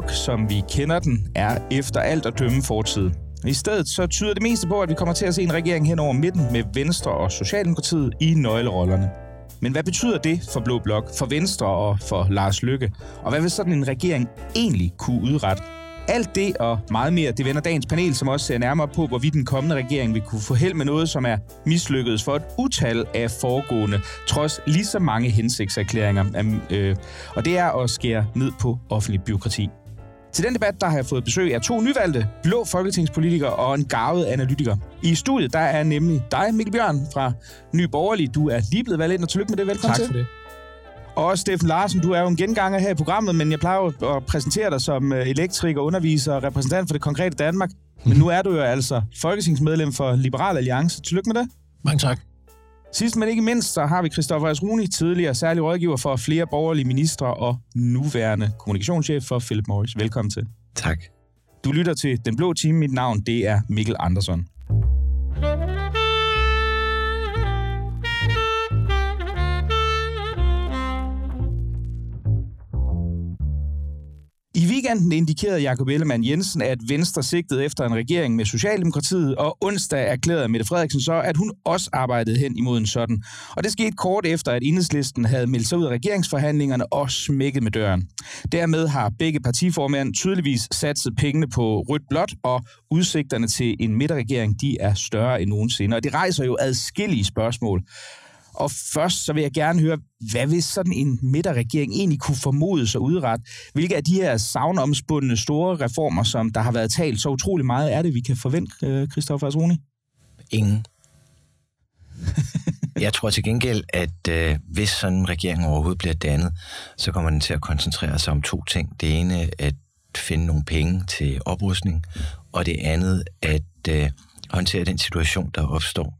blok, som vi kender den, er efter alt at dømme fortid. I stedet så tyder det meste på, at vi kommer til at se en regering hen over midten med Venstre og Socialdemokratiet i nøglerollerne. Men hvad betyder det for Blå Blok, for Venstre og for Lars Lykke? Og hvad vil sådan en regering egentlig kunne udrette? Alt det og meget mere, det vender dagens panel, som også ser nærmere på, hvorvidt den kommende regering vil kunne få held med noget, som er mislykkedes for et utal af foregående, trods lige så mange hensigtserklæringer. Øh, og det er at skære ned på offentlig byråkrati. Til den debat der har jeg fået besøg af to nyvalgte blå folketingspolitikere og en gavet analytiker. I studiet der er nemlig dig, Mikkel Bjørn fra Ny Borgerlig. Du er lige blevet valgt ind, og tillykke med det. Velkommen Tak til. for det. Og Steffen Larsen, du er jo en genganger her i programmet, men jeg plejer jo at præsentere dig som øh, elektriker, underviser og repræsentant for det konkrete Danmark. Men nu er du jo altså folketingsmedlem for Liberal Alliance. Tillykke med det. Mange tak. Sidst men ikke mindst, så har vi Christoffer Asruni, tidligere særlig rådgiver for flere borgerlige ministre og nuværende kommunikationschef for Philip Morris. Velkommen til. Tak. Du lytter til Den Blå Time. Mit navn, det er Mikkel Andersson. Weekenden indikerede Jakob Ellemann Jensen, at Venstre sigtede efter en regering med Socialdemokratiet, og onsdag erklærede Mette Frederiksen så, at hun også arbejdede hen imod en sådan. Og det skete kort efter, at Enhedslisten havde meldt sig ud af regeringsforhandlingerne og smækket med døren. Dermed har begge partiformænd tydeligvis satset pengene på rødt-blåt, og udsigterne til en midterregering, de er større end nogensinde. Og det rejser jo adskillige spørgsmål. Og først så vil jeg gerne høre, hvad vil sådan en midterregering egentlig kunne formode sig udret? Hvilke af de her savnomspundne store reformer, som der har været talt så utrolig meget, er det, vi kan forvente, øh, Christoffer Asroni? Ingen. Jeg tror til gengæld, at øh, hvis sådan en regering overhovedet bliver dannet, så kommer den til at koncentrere sig om to ting. Det ene at finde nogle penge til oprustning, og det andet at øh, håndtere den situation, der opstår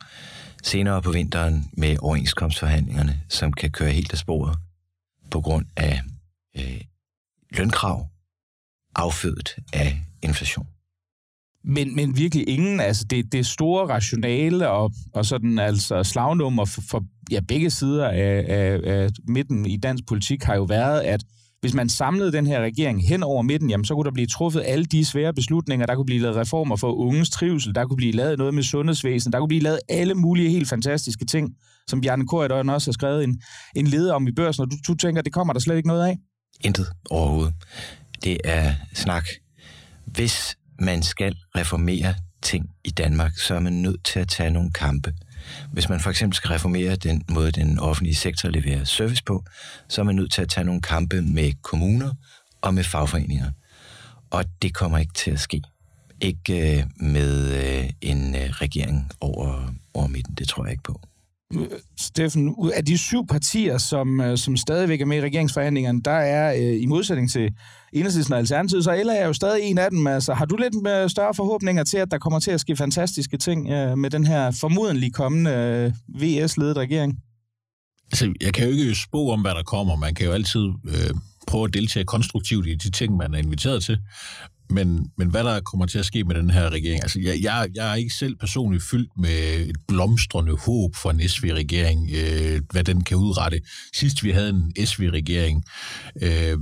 senere på vinteren med overenskomstforhandlingerne, som kan køre helt af sporet på grund af øh, lønkrav affødt af inflation. Men, men virkelig ingen, altså det, det store rationale og, og sådan altså slagnummer for, for ja, begge sider af, af, af midten i dansk politik har jo været, at hvis man samlede den her regering hen over midten, jamen, så kunne der blive truffet alle de svære beslutninger. Der kunne blive lavet reformer for unges trivsel, der kunne blive lavet noget med sundhedsvæsen, der kunne blive lavet alle mulige helt fantastiske ting, som Bjarne Korydøjen også har skrevet en, en leder om i børsen, og du, du tænker, det kommer der slet ikke noget af? Intet overhovedet. Det er snak. Hvis man skal reformere ting i Danmark, så er man nødt til at tage nogle kampe. Hvis man for eksempel skal reformere den måde, den offentlige sektor leverer service på, så er man nødt til at tage nogle kampe med kommuner og med fagforeninger. Og det kommer ikke til at ske. Ikke øh, med øh, en øh, regering over, over midten, det tror jeg ikke på. Steffen, ud af de syv partier, som, øh, som stadigvæk er med i regeringsforhandlingerne, der er øh, i modsætning til Enhedslisten og Alternativet, så LA er jo stadig en af dem. Altså, har du lidt øh, større forhåbninger til, at der kommer til at ske fantastiske ting øh, med den her formodentlig kommende øh, VS-ledet regering? Altså, jeg kan jo ikke spå om, hvad der kommer. Man kan jo altid øh, prøve at deltage konstruktivt i de ting, man er inviteret til. Men, men hvad der kommer til at ske med den her regering? Altså, jeg, jeg, jeg er ikke selv personligt fyldt med et blomstrende håb for en SV-regering, øh, hvad den kan udrette. Sidst vi havde en SV-regering, øh,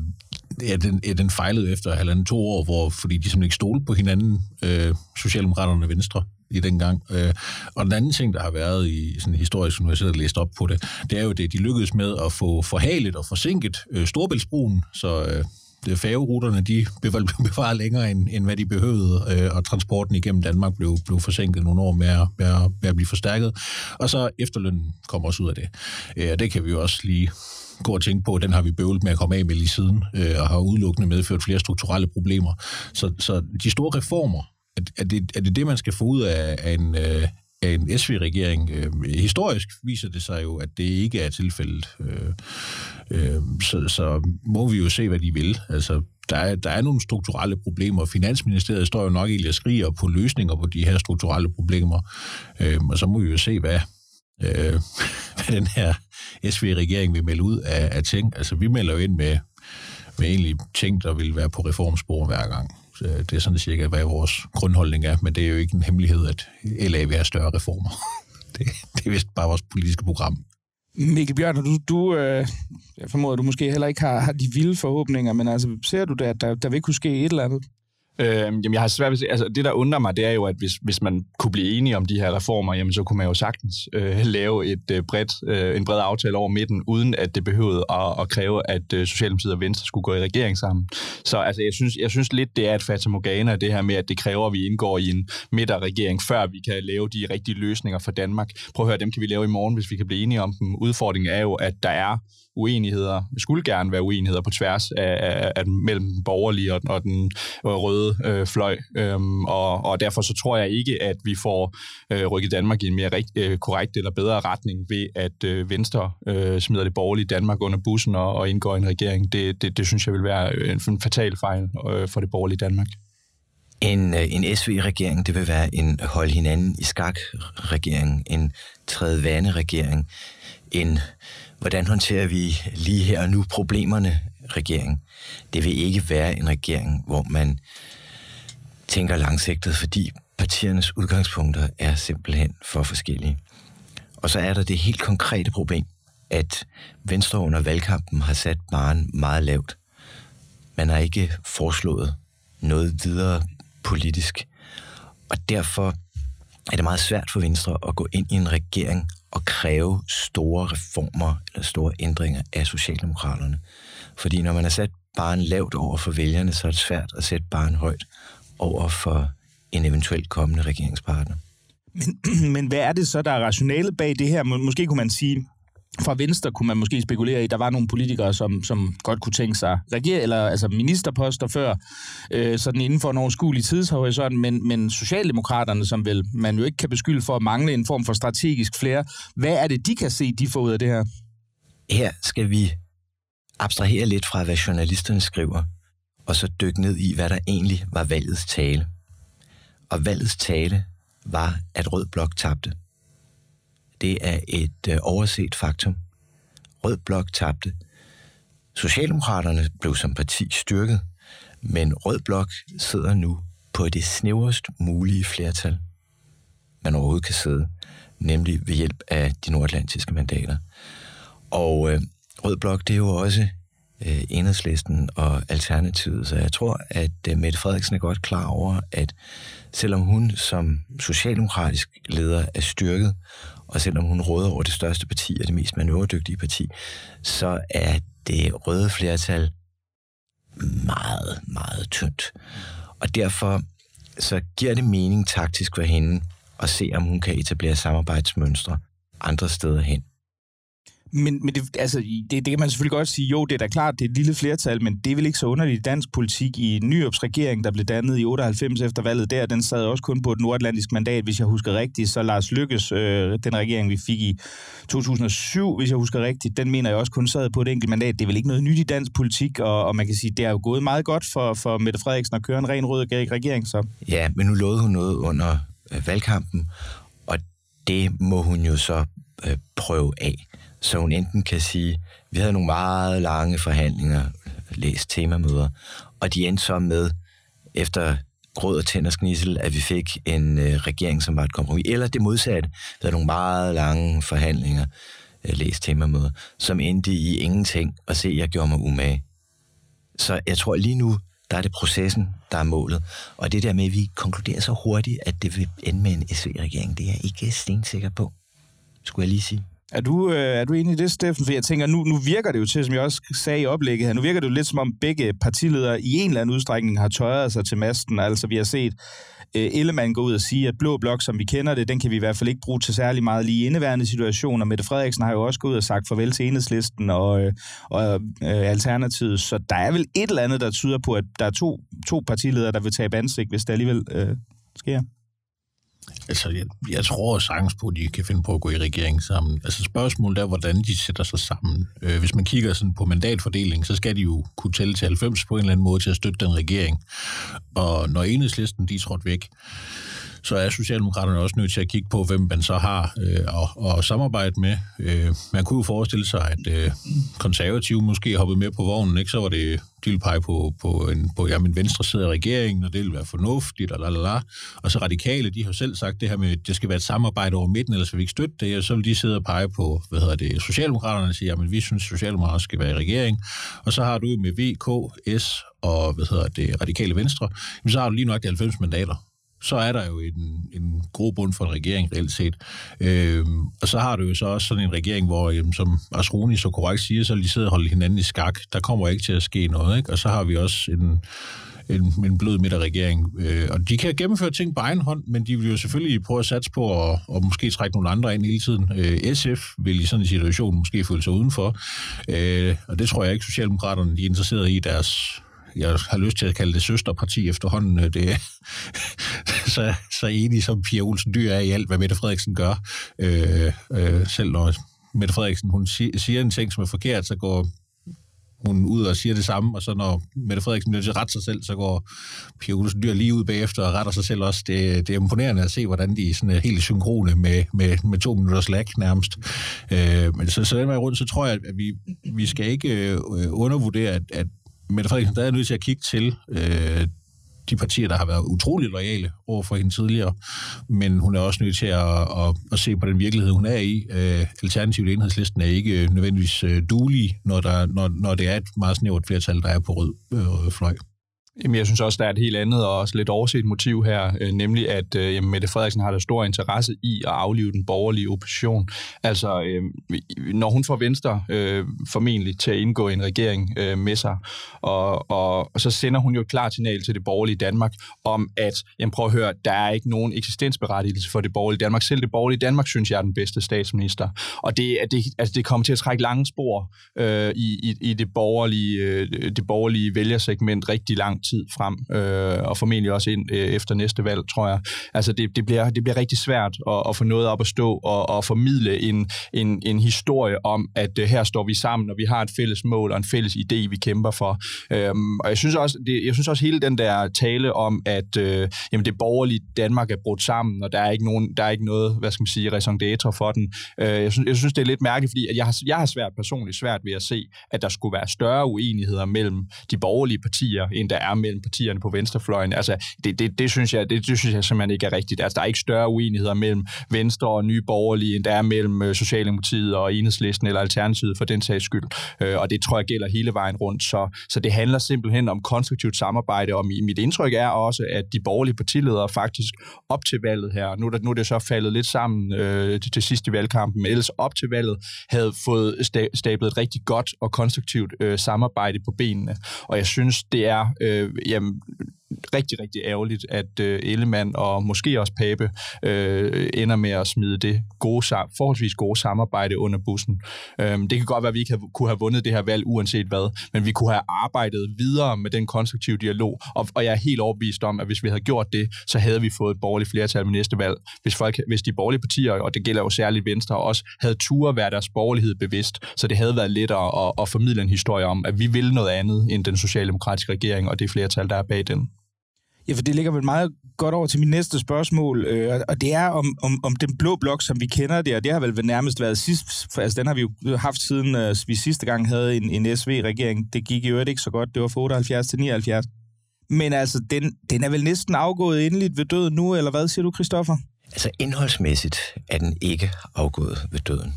ja, den, ja, den fejlede efter halvanden to år, hvor, fordi de simpelthen ikke stolede på hinanden, øh, Socialdemokraterne og Venstre i den gang. Øh, og den anden ting, der har været i sådan historisk universitet læst op på det, det er jo det, de lykkedes med at få forhalet og forsinket øh, Storbæltsbroen, så øh, færgeruterne, de blev bevaret længere, end, end hvad de behøvede, øh, og transporten igennem Danmark blev, blev forsinket nogle år med at, med, at, med at blive forstærket. Og så efterlønnen kom også ud af det. Øh, det kan vi jo også lige gå og tænke på, den har vi bøvlet med at komme af med lige siden, øh, og har udelukkende medført flere strukturelle problemer. Så, så de store reformer, er, er, det, er det det, man skal få ud af, af en, øh, af en SV-regering. Øh, historisk viser det sig jo, at det ikke er tilfældet. Øh, øh, så, så må vi jo se, hvad de vil. Altså, der er, der er nogle strukturelle problemer. Finansministeriet står jo nok egentlig og skriger på løsninger på de her strukturelle problemer. Øh, og så må vi jo se, hvad, øh, hvad den her SV-regering vil melde ud af, af ting. Altså, vi melder jo ind med, med egentlig ting, der vil være på reformspor hver gang. Øh, det er sådan cirka, hvad vores grundholdning er, men det er jo ikke en hemmelighed, at LA vil have større reformer. det, det er vist bare vores politiske program. Mikkel Bjørn, du, du øh, jeg formoder, du måske heller ikke har, har de vilde forhåbninger, men altså, ser du det, at der, der vil kunne ske et eller andet? Øh, jamen, jeg har svært ved at se, altså det, der undrer mig, det er jo, at hvis, hvis man kunne blive enige om de her reformer, jamen så kunne man jo sagtens øh, lave et øh, bredt, øh, en bred aftale over midten, uden at det behøvede at, at kræve, at øh, Socialdemokratiet og Venstre skulle gå i regering sammen. Så altså, jeg synes, jeg synes lidt, det er et fatamorgana, det her med, at det kræver, at vi indgår i en midterregering, før vi kan lave de rigtige løsninger for Danmark. Prøv at høre, dem kan vi lave i morgen, hvis vi kan blive enige om dem. Udfordringen er jo, at der er uenigheder, skulle gerne være uenigheder på tværs af, af, af mellem den borgerlige og, og den og røde øh, fløj. Øhm, og, og derfor så tror jeg ikke, at vi får øh, rykket Danmark i en mere rigt, øh, korrekt eller bedre retning ved, at øh, Venstre øh, smider det borgerlige Danmark under bussen og, og indgår i en regering. Det, det, det synes jeg vil være en, en fatal fejl øh, for det borgerlige Danmark. En, øh, en SV-regering, det vil være en hold hinanden i skak-regering, en tredje vane-regering, en hvordan håndterer vi lige her og nu problemerne regering. Det vil ikke være en regering, hvor man tænker langsigtet, fordi partiernes udgangspunkter er simpelthen for forskellige. Og så er der det helt konkrete problem, at Venstre under valgkampen har sat baren meget lavt. Man har ikke foreslået noget videre politisk. Og derfor er det meget svært for Venstre at gå ind i en regering og kræve store reformer eller store ændringer af Socialdemokraterne. Fordi når man har sat barn lavt over for vælgerne, så er det svært at sætte barn højt over for en eventuelt kommende regeringspartner. Men, men hvad er det så, der er rationalet bag det her? Måske kunne man sige, fra Venstre kunne man måske spekulere i, at der var nogle politikere, som, som godt kunne tænke sig regere, eller altså ministerposter før, øh, sådan inden for en overskuelig tidshorisont, men, men Socialdemokraterne, som vel man jo ikke kan beskylde for at mangle en form for strategisk flere, hvad er det, de kan se, de får ud af det her? Her skal vi abstrahere lidt fra, hvad journalisterne skriver, og så dykke ned i, hvad der egentlig var valgets tale. Og valgets tale var, at Rød Blok tabte. Det er et øh, overset faktum. Rød Blok tabte. Socialdemokraterne blev som parti styrket, men Rød Blok sidder nu på det snæverst mulige flertal, man overhovedet kan sidde, nemlig ved hjælp af de nordatlantiske mandater. Og øh, Rød Blok, det er jo også øh, enhedslisten og Alternativet, så jeg tror, at øh, Mette Frederiksen er godt klar over, at selvom hun som socialdemokratisk leder er styrket, og selvom hun råder over det største parti og det mest manøvredygtige parti, så er det røde flertal meget, meget tyndt. Og derfor så giver det mening taktisk for hende at se, om hun kan etablere samarbejdsmønstre andre steder hen. Men, men det, altså, det, det kan man selvfølgelig godt sige, jo, det er da klart, det er et lille flertal, men det er vel ikke så underligt i dansk politik. I Nyrups regering, der blev dannet i 98 efter valget der, den sad også kun på et nordatlantisk mandat, hvis jeg husker rigtigt. Så Lars Lykkes, øh, den regering, vi fik i 2007, hvis jeg husker rigtigt, den mener jeg også kun sad på et enkelt mandat. Det er vel ikke noget nyt i dansk politik, og, og man kan sige, det er jo gået meget godt for, for Mette Frederiksen at køre en ren rød regering. Så. Ja, men nu lovede hun noget under øh, valgkampen, og det må hun jo så øh, prøve af så hun enten kan sige, vi havde nogle meget lange forhandlinger, læst temamøder, og de endte så med, efter gråd og tænder snissel, at vi fik en øh, regering, som var et kompromis. Eller det modsatte, der havde nogle meget lange forhandlinger, øh, læst temamøder, som endte i ingenting, og se, jeg gjorde mig umage. Så jeg tror lige nu, der er det processen, der er målet. Og det der med, at vi konkluderer så hurtigt, at det vil ende med en SV-regering, det er jeg ikke stensikker på, skulle jeg lige sige. Er du, øh, er du enig i det, Steffen? For jeg tænker, nu, nu virker det jo til, som jeg også sagde i oplægget her, nu virker det jo lidt som om begge partiledere i en eller anden udstrækning har tøjet sig til masten. Altså vi har set øh, Ellemann gå ud og sige, at Blå Blok, som vi kender det, den kan vi i hvert fald ikke bruge til særlig meget lige i indeværende situationer. Mette Frederiksen har jo også gået ud og sagt farvel til enhedslisten og, øh, og øh, Alternativet. Så der er vel et eller andet, der tyder på, at der er to, to partiledere, der vil tabe ansigt, hvis det alligevel øh, sker. Altså, jeg, jeg tror sagtens på, at de kan finde på at gå i regering sammen. Altså, spørgsmålet er, hvordan de sætter sig sammen. Øh, hvis man kigger sådan på mandatfordelingen, så skal de jo kunne tælle til 90 på en eller anden måde til at støtte den regering. Og når enhedslisten de er trådt væk, så er Socialdemokraterne også nødt til at kigge på, hvem man så har øh, og, og samarbejde med. Øh, man kunne jo forestille sig, at øh, konservative måske hoppede med på vognen, ikke? så var det, de ville pege på, på, en, på ja, min venstre side af regeringen, og det ville være fornuftigt, og, lalala. og så radikale, de har selv sagt det her med, at det skal være et samarbejde over midten, ellers vil vi ikke støtte det, og så vil de sidde og pege på, hvad hedder det, Socialdemokraterne siger, at vi synes, Socialdemokraterne skal være i regering, og så har du med VK, S og hvad hedder det, radikale venstre, så har du lige nok 90 mandater så er der jo en, en god bund for en regering reelt set. Øhm, og så har du jo så også sådan en regering, hvor, jamen, som Asroni så korrekt siger, så lige sidder og holder hinanden i skak. Der kommer ikke til at ske noget, ikke? Og så har vi også en, en, en blød midterregering. Øh, og de kan gennemføre ting på egen hånd, men de vil jo selvfølgelig prøve at satse på at, og måske trække nogle andre ind hele tiden. Øh, SF vil i sådan en situation måske føle sig udenfor. Øh, og det tror jeg ikke, Socialdemokraterne de er interesseret i deres jeg har lyst til at kalde det søsterparti efterhånden. Øh, det er så, så enig som Pia Olsen Dyr er i alt, hvad Mette Frederiksen gør. Øh, øh, selv når Mette Frederiksen hun siger en ting, som er forkert, så går hun ud og siger det samme, og så når Mette Frederiksen bliver til at rette sig selv, så går Pia Olsen Dyr lige ud bagefter og retter sig selv også. Det, det er imponerende at se, hvordan de er helt synkrone med, med, med to minutters lag nærmest. Øh, men så, så den vej rundt, så tror jeg, at vi, vi skal ikke øh, undervurdere, at, at Mette Frederiksen, der er nødt til at kigge til øh, de partier, der har været utrolig lojale over for hende tidligere, men hun er også nødt til at, at, at se på den virkelighed, hun er i. Øh, Alternativt enhedslisten er ikke øh, nødvendigvis øh, duelig, når, der, når, når det er et meget snævert flertal, der er på rød øh, fløj. Jamen, jeg synes også, der er et helt andet og også lidt overset motiv her, øh, nemlig at øh, jamen, Mette Frederiksen har der stor interesse i at aflive den borgerlige opposition. Altså, øh, når hun får Venstre øh, formentlig til at indgå i en regering øh, med sig, og, og, og så sender hun jo et klart signal til det borgerlige Danmark om, at, jamen prøv at høre, der er ikke nogen eksistensberettigelse for det borgerlige Danmark. Selv det borgerlige Danmark synes jeg er den bedste statsminister. Og det, det, altså, det kommer til at trække lange spor øh, i, i, i det borgerlige, øh, det borgerlige vælgersegment rigtig langt tid frem, øh, og formentlig også ind øh, efter næste valg, tror jeg. Altså, det, det, bliver, det bliver rigtig svært at, at få noget op at stå og, og formidle en, en, en historie om, at øh, her står vi sammen, og vi har et fælles mål og en fælles idé, vi kæmper for. Øhm, og jeg synes også, det, jeg synes også hele den der tale om, at øh, jamen, det borgerlige Danmark er brudt sammen, og der er ikke, nogen, der er ikke noget, hvad skal man sige, raison d'etre for den. Øh, jeg, synes, jeg synes, det er lidt mærkeligt, fordi at jeg, har, jeg har svært personligt svært ved at se, at der skulle være større uenigheder mellem de borgerlige partier, end der er mellem partierne på venstrefløjen. Altså, det, det, det, synes jeg, det, det synes jeg simpelthen ikke er rigtigt. Altså, der er ikke større uenigheder mellem Venstre og Nye Borgerlige, end der er mellem øh, Socialdemokratiet og Enhedslisten eller Alternativet for den sags skyld. Øh, og det tror jeg gælder hele vejen rundt. Så, så det handler simpelthen om konstruktivt samarbejde, og mit indtryk er også, at de borgerlige partiledere faktisk op til valget her, nu, der, nu er det så faldet lidt sammen øh, til, til sidst i valgkampen, men ellers op til valget havde fået stablet et rigtig godt og konstruktivt øh, samarbejde på benene. Og jeg synes, det er øh, øh, jamen, rigtig, rigtig ærgerligt, at øh, Ellemann og måske også Pape øh, ender med at smide det gode, forholdsvis gode samarbejde under bussen. Øhm, det kan godt være, at vi ikke have, kunne have vundet det her valg uanset hvad, men vi kunne have arbejdet videre med den konstruktive dialog, og, og jeg er helt overbevist om, at hvis vi havde gjort det, så havde vi fået et borgerligt flertal ved næste valg. Hvis, folk, hvis de borgerlige partier, og det gælder jo særligt Venstre, også havde tur at være deres borgerlighed bevidst, så det havde været lettere at, at formidle en historie om, at vi vil noget andet end den socialdemokratiske regering og det flertal, der er bag den. Ja, for det ligger vel meget godt over til mit næste spørgsmål, øh, og det er om, om, om den blå blok, som vi kender det, og det har vel nærmest været sidst, for altså den har vi jo haft siden øh, vi sidste gang havde en, en SV-regering. Det gik i øvrigt ikke så godt, det var fra 78 til 79. Men altså, den, den er vel næsten afgået endeligt ved døden nu, eller hvad siger du, Christoffer? Altså indholdsmæssigt er den ikke afgået ved døden.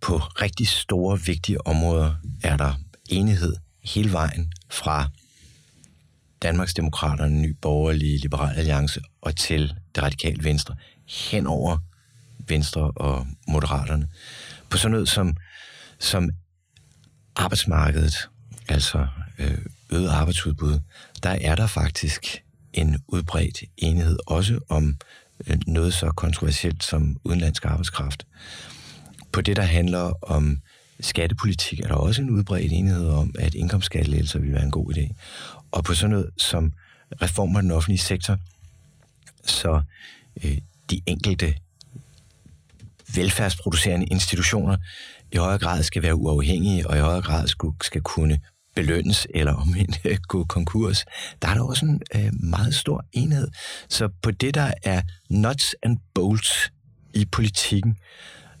På rigtig store, vigtige områder er der enighed hele vejen fra Danmarks Demokraterne, Ny Borgerlige, Liberal Alliance og til det radikale Venstre hen over Venstre og Moderaterne. På sådan noget som, som arbejdsmarkedet, altså øh, øget arbejdsudbud, der er der faktisk en udbredt enighed også om øh, noget så kontroversielt som udenlandsk arbejdskraft. På det, der handler om skattepolitik, er der også en udbredt enighed om, at indkomstskattelettelser vil være en god idé. Og på sådan noget som reformer af den offentlige sektor, så øh, de enkelte velfærdsproducerende institutioner i højere grad skal være uafhængige, og i højere grad skal, skal kunne belønnes eller omvendt øh, gå konkurs, der er der også en øh, meget stor enhed. Så på det, der er nuts and bolts i politikken,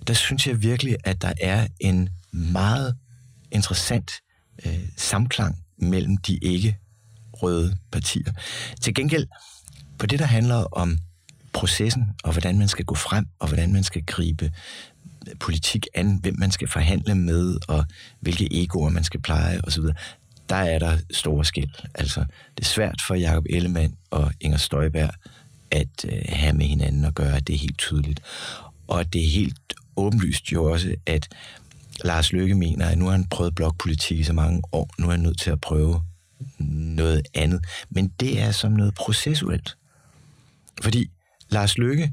der synes jeg virkelig, at der er en meget interessant øh, samklang mellem de ikke røde partier. Til gengæld, på det, der handler om processen, og hvordan man skal gå frem, og hvordan man skal gribe politik an, hvem man skal forhandle med, og hvilke egoer man skal pleje osv., der er der store skæld. Altså, det er svært for Jakob Ellemann og Inger Støjberg at øh, have med hinanden at gøre, det er helt tydeligt. Og det er helt åbenlyst jo også, at Lars Løkke mener, at nu har han prøvet blokpolitik i så mange år, nu er han nødt til at prøve noget andet. Men det er som noget processuelt. Fordi Lars Løkke,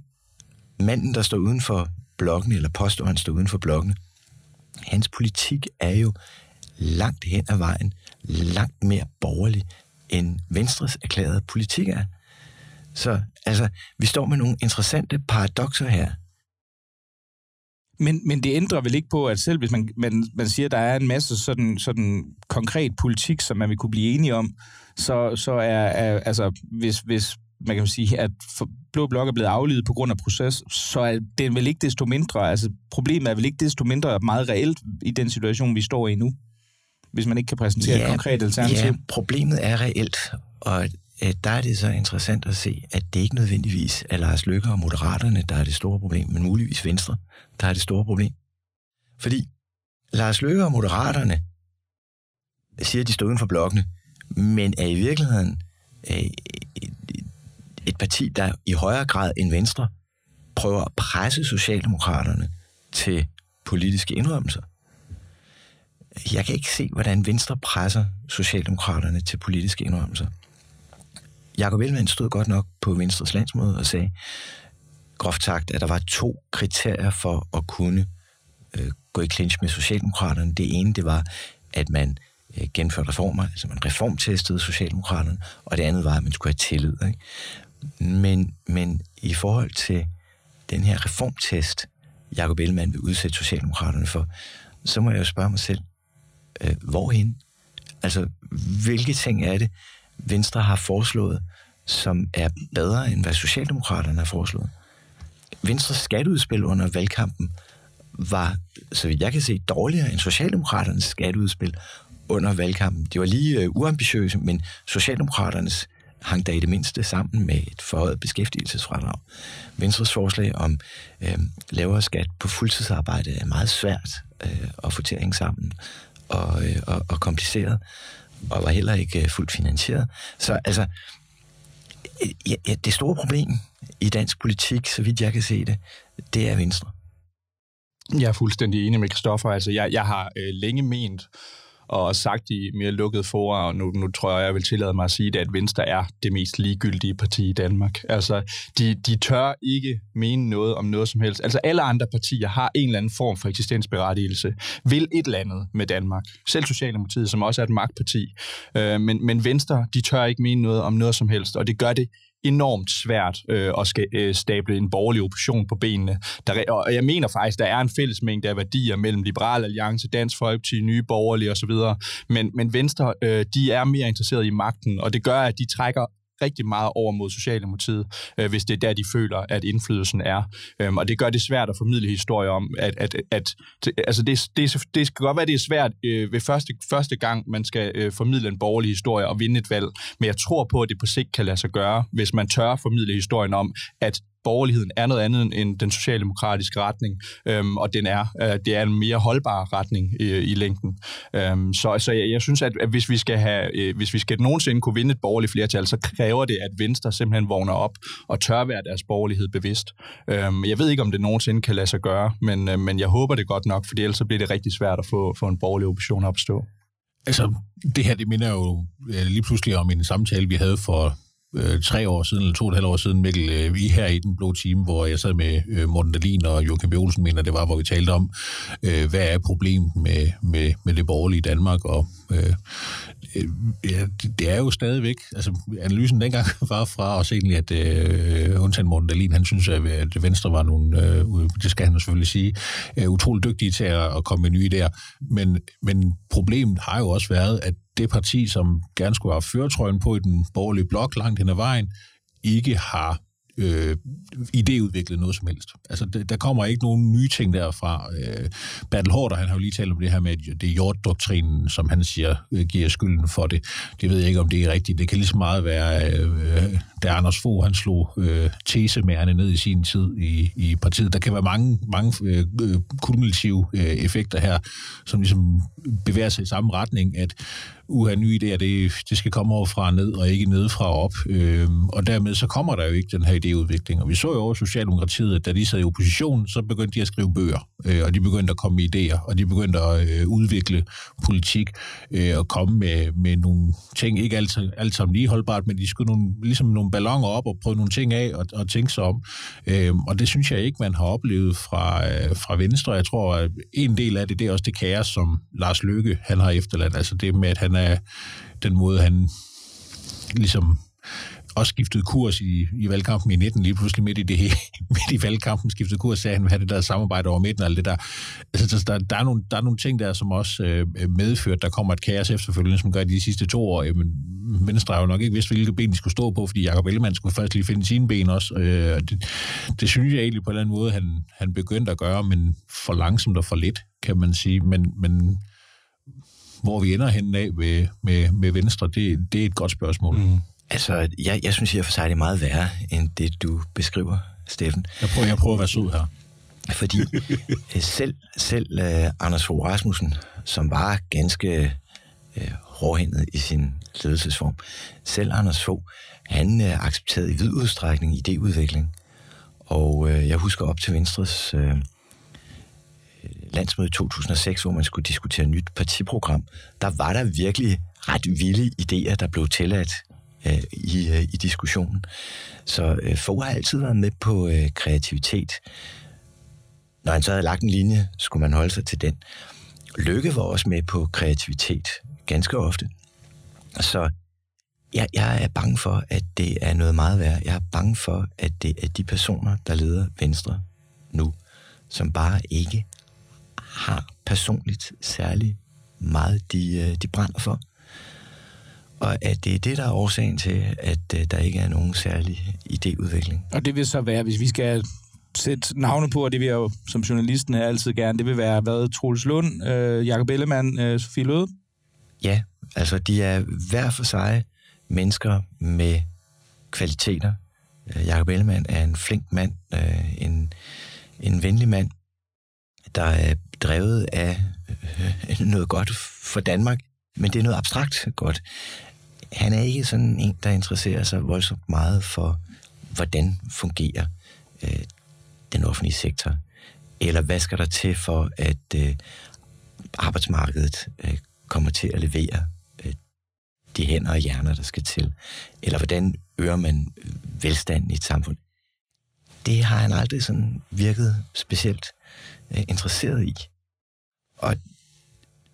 manden, der står uden for blokken, eller påstår, han står uden for blokken, hans politik er jo langt hen ad vejen, langt mere borgerlig, end Venstres erklærede politik er. Så altså, vi står med nogle interessante paradoxer her. Men, men det ændrer vel ikke på, at selv hvis man, man, man siger, at der er en masse sådan, sådan konkret politik, som man vil kunne blive enige om, så, så er, er altså, hvis, hvis man kan sige, at Blå Blok er blevet afledet på grund af proces, så er det vel ikke desto mindre, altså problemet er vel ikke desto mindre meget reelt i den situation, vi står i nu, hvis man ikke kan præsentere ja, et konkret alternativ. Ja, problemet er reelt, og øh, der er det så interessant at se, at det ikke nødvendigvis er Lars Løkke og Moderaterne, der er det store problem, men muligvis Venstre, der er det store problem. Fordi Lars Løkke og Moderaterne siger, at de står uden for blokkene, men er i virkeligheden øh, et parti, der i højere grad end Venstre prøver at presse Socialdemokraterne til politiske indrømmelser. Jeg kan ikke se, hvordan Venstre presser Socialdemokraterne til politiske indrømmelser. Jakob Ellemann stod godt nok på Venstres landsmøde og sagde, groft sagt, at der var to kriterier for at kunne øh, gå i clinch med Socialdemokraterne. Det ene, det var, at man øh, gennemførte reformer, altså man reformtestede Socialdemokraterne, og det andet var, at man skulle have tillid. Ikke? Men, men i forhold til den her reformtest, Jakob Ellemann vil udsætte Socialdemokraterne for, så må jeg jo spørge mig selv, øh, hvorhen? Altså, hvilke ting er det, Venstre har foreslået, som er bedre, end hvad Socialdemokraterne har foreslået? Venstres skatteudspil under valgkampen var, så vidt jeg kan se, dårligere end Socialdemokraternes skatteudspil under valgkampen. Det var lige uh, uambitiøse, men Socialdemokraternes hang da i det mindste sammen med et forhøjet beskæftigelsesfradrag. Venstres forslag om øh, lavere skat på fuldtidsarbejde er meget svært øh, at få til at hænge sammen og, øh, og, og kompliceret, og var heller ikke øh, fuldt finansieret. Så altså, ja, ja, det store problem i dansk politik, så vidt jeg kan se det, det er Venstre. Jeg er fuldstændig enig med Kristoffer. Altså, jeg, jeg har øh, længe ment, og sagt i mere lukkede fora, og nu, nu tror jeg, jeg vil tillade mig at sige det, at Venstre er det mest ligegyldige parti i Danmark. Altså, de, de tør ikke mene noget om noget som helst. Altså, alle andre partier har en eller anden form for eksistensberettigelse, vil et eller andet med Danmark. Selv Socialdemokratiet, som også er et magtparti. Øh, men, men Venstre, de tør ikke mene noget om noget som helst, og det gør det enormt svært øh, at skal, øh, stable en borgerlig opposition på benene. Der, og jeg mener faktisk, der er en fælles mængde af værdier mellem Liberal Alliance, Dansk Folkeparti, Nye Borgerlige osv., men, men Venstre, øh, de er mere interesseret i magten, og det gør, at de trækker rigtig meget over mod Socialdemokratiet, øh, hvis det er der, de føler, at indflydelsen er. Øhm, og det gør det svært at formidle historier om, at, at, at altså det, det, det skal godt være, at det er svært øh, ved første, første gang, man skal øh, formidle en borgerlig historie og vinde et valg, men jeg tror på, at det på sigt kan lade sig gøre, hvis man tør formidle historien om, at borgerligheden er noget andet end den socialdemokratiske retning, øhm, og den er, øh, det er en mere holdbar retning i, i længden. Øhm, så så jeg, jeg synes, at, at hvis vi skal have, øh, hvis vi skal nogensinde kunne vinde et borgerligt flertal, så kræver det, at Venstre simpelthen vågner op og tør være deres borgerlighed bevidst. Øhm, jeg ved ikke, om det nogensinde kan lade sig gøre, men, øh, men jeg håber det godt nok, for ellers så bliver det rigtig svært at få, få en borgerlig opposition at opstå. Altså, det her, det minder jo øh, lige pludselig om en samtale, vi havde for øh, tre år siden, eller to og et halvt år siden, Mikkel, øh, vi her i den blå time, hvor jeg sad med øh, Morten Dahlin og Joachim B. Olsen, mener det var, hvor vi talte om, øh, hvad er problemet med, med, med det borgerlige Danmark, og øh, øh, ja, det, det er jo stadigvæk, altså analysen dengang var fra os egentlig, at øh, undtagen Morten Dahlin, han synes, at, at Venstre var nogle, øh, det skal han selvfølgelig sige, øh, utrolig dygtige til at, at komme med nye idéer. Men, men problemet har jo også været, at det parti, som gerne skulle have føretrøjen på i den borgerlige blok langt hen ad vejen, ikke har øh, idéudviklet noget som helst. Altså, der kommer ikke nogen nye ting derfra. Øh, Bertel Hårder, han har jo lige talt om det her med, at det er jorddoktrinen, som han siger, øh, giver skylden for det. Det ved jeg ikke, om det er rigtigt. Det kan lige så meget være, øh, da Anders Fogh, han slog øh, tesemærende ned i sin tid i, i partiet. Der kan være mange, mange øh, øh kumulative øh, effekter her, som ligesom bevæger sig i samme retning, at uha, nye idéer, det, det skal komme over fra ned, og ikke ned fra op. Øhm, og dermed så kommer der jo ikke den her idéudvikling. Og vi så jo over Socialdemokratiet, at da de sad i opposition, så begyndte de at skrive bøger, øh, og de begyndte at komme med idéer, og de begyndte at øh, udvikle politik, øh, og komme med, med nogle ting, ikke alt, alt sammen lige holdbart, men de skulle nogle, ligesom nogle ballonger op og prøve nogle ting af og, og tænke sig om. Øhm, og det synes jeg ikke, man har oplevet fra, øh, fra Venstre. Jeg tror, at en del af det, det er også det kaos, som Lars Løkke han har efterladt. Altså det med, at han af den måde, han ligesom også skiftede kurs i, i valgkampen i 19, lige pludselig midt i, det, midt i valgkampen skiftede kurs, sagde han vil det der samarbejde over midten og alt det der. Altså, der, der, er nogle, der er nogle ting der, som også øh, øh medfører, der kommer et kaos efterfølgende, som gør de sidste to år. Jamen, Venstre har jo nok ikke vidst, hvilke ben de skulle stå på, fordi Jacob Ellemann skulle først lige finde sine ben også. Øh, det, det synes jeg egentlig på en eller anden måde, han, han begyndte at gøre, men for langsomt og for lidt, kan man sige. Men, men hvor vi ender hen af med, med, med Venstre, det, det er et godt spørgsmål. Mm. Altså, jeg, jeg synes i og for sig, det er meget værre, end det, du beskriver, Steffen. Jeg prøver, jeg prøver at være sød her. Fordi øh, selv, selv uh, Anders Fogh Rasmussen, som var ganske uh, hårdhændet i sin ledelsesform, selv Anders Fogh, han uh, accepterede i vid udstrækning idéudvikling. Og uh, jeg husker op til Venstres uh, Øh, landsmøde i 2006, hvor man skulle diskutere nyt partiprogram, der var der virkelig ret vilde idéer, der blev tilladt øh, i, øh, i diskussionen. Så øh, Fogh har altid været med på øh, kreativitet. Når han så havde lagt en linje, skulle man holde sig til den. Lykke var også med på kreativitet, ganske ofte. Så jeg, jeg er bange for, at det er noget meget værd. Jeg er bange for, at det er de personer, der leder Venstre nu, som bare ikke har personligt særlig meget, de, øh, de brænder for. Og at det er det, der er årsagen til, at øh, der ikke er nogen særlig idéudvikling. Og det vil så være, hvis vi skal sætte navne på, og det vil jeg jo som journalisten her altid gerne, det vil være, hvad, Troels Lund, øh, Jakob Ellemann, øh, Sofie Løde? Ja, altså de er hver for sig mennesker med kvaliteter. Øh, Jakob Ellemann er en flink mand, øh, en, en venlig mand, der er drevet af øh, noget godt for Danmark, men det er noget abstrakt godt. Han er ikke sådan en, der interesserer sig voldsomt meget for, hvordan fungerer øh, den offentlige sektor, eller hvad skal der til for, at øh, arbejdsmarkedet øh, kommer til at levere øh, de hænder og hjerner, der skal til, eller hvordan øger man velstanden i et samfund. Det har han aldrig sådan virket specielt øh, interesseret i. Og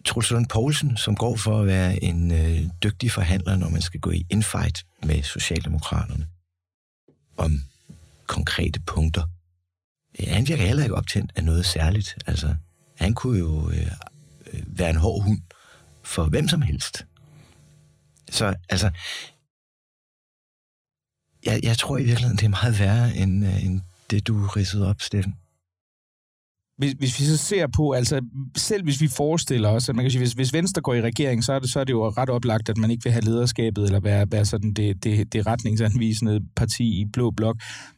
Truls Lund Poulsen, som går for at være en øh, dygtig forhandler, når man skal gå i infight med Socialdemokraterne om konkrete punkter. øh, han virker heller ikke optændt af noget særligt. Altså, han kunne jo øh, øh være en hård hund for hvem som helst. Så altså, jeg, jeg tror i virkeligheden, det er meget værre end, øh, end det, du ridsede op, Steffen hvis, hvis vi så ser på, altså selv hvis vi forestiller os, at man kan sige, hvis, hvis Venstre går i regering, så er, det, så er det jo ret oplagt, at man ikke vil have lederskabet eller være, være sådan det, det, det retningsanvisende parti i Blå Blok.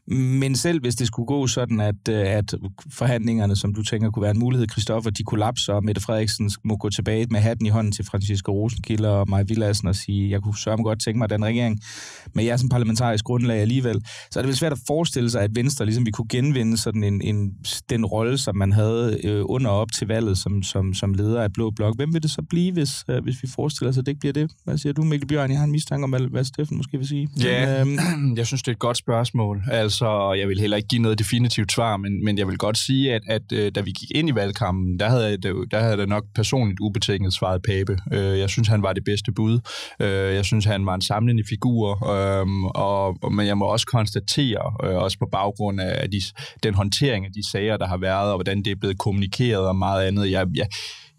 Men selv hvis det skulle gå sådan, at, øh, at forhandlingerne, som du tænker kunne være en mulighed, Christoffer, de kollapser, og Mette Frederiksen må gå tilbage med hatten i hånden til Francisco Rosenkilde og Maja Villadsen og sige, jeg kunne sørge godt tænke mig den regering med jer som parlamentarisk grundlag alligevel. Så er det vel svært at forestille sig, at Venstre ligesom vi kunne genvinde sådan en, en, den rolle, som man havde øh, under op til valget som, som, som leder af Blå Blok. Hvem vil det så blive, hvis, øh, hvis vi forestiller os, at det ikke bliver det? Hvad siger du, Mikkel Bjørn? Jeg har en mistanke om, hvad Steffen måske vil sige. Ja, Men, øh, jeg synes, det er et godt spørgsmål. Altså, så jeg vil heller ikke give noget definitivt svar, men, men jeg vil godt sige, at, at øh, da vi gik ind i valgkampen, der havde, jeg, der havde jeg nok personligt ubetinget svaret Pape. Øh, jeg synes, han var det bedste bud. Øh, jeg synes, han var en samlende figur, øh, og, og, men jeg må også konstatere, øh, også på baggrund af de, den håndtering af de sager, der har været, og hvordan det er blevet kommunikeret og meget andet. Jeg, jeg,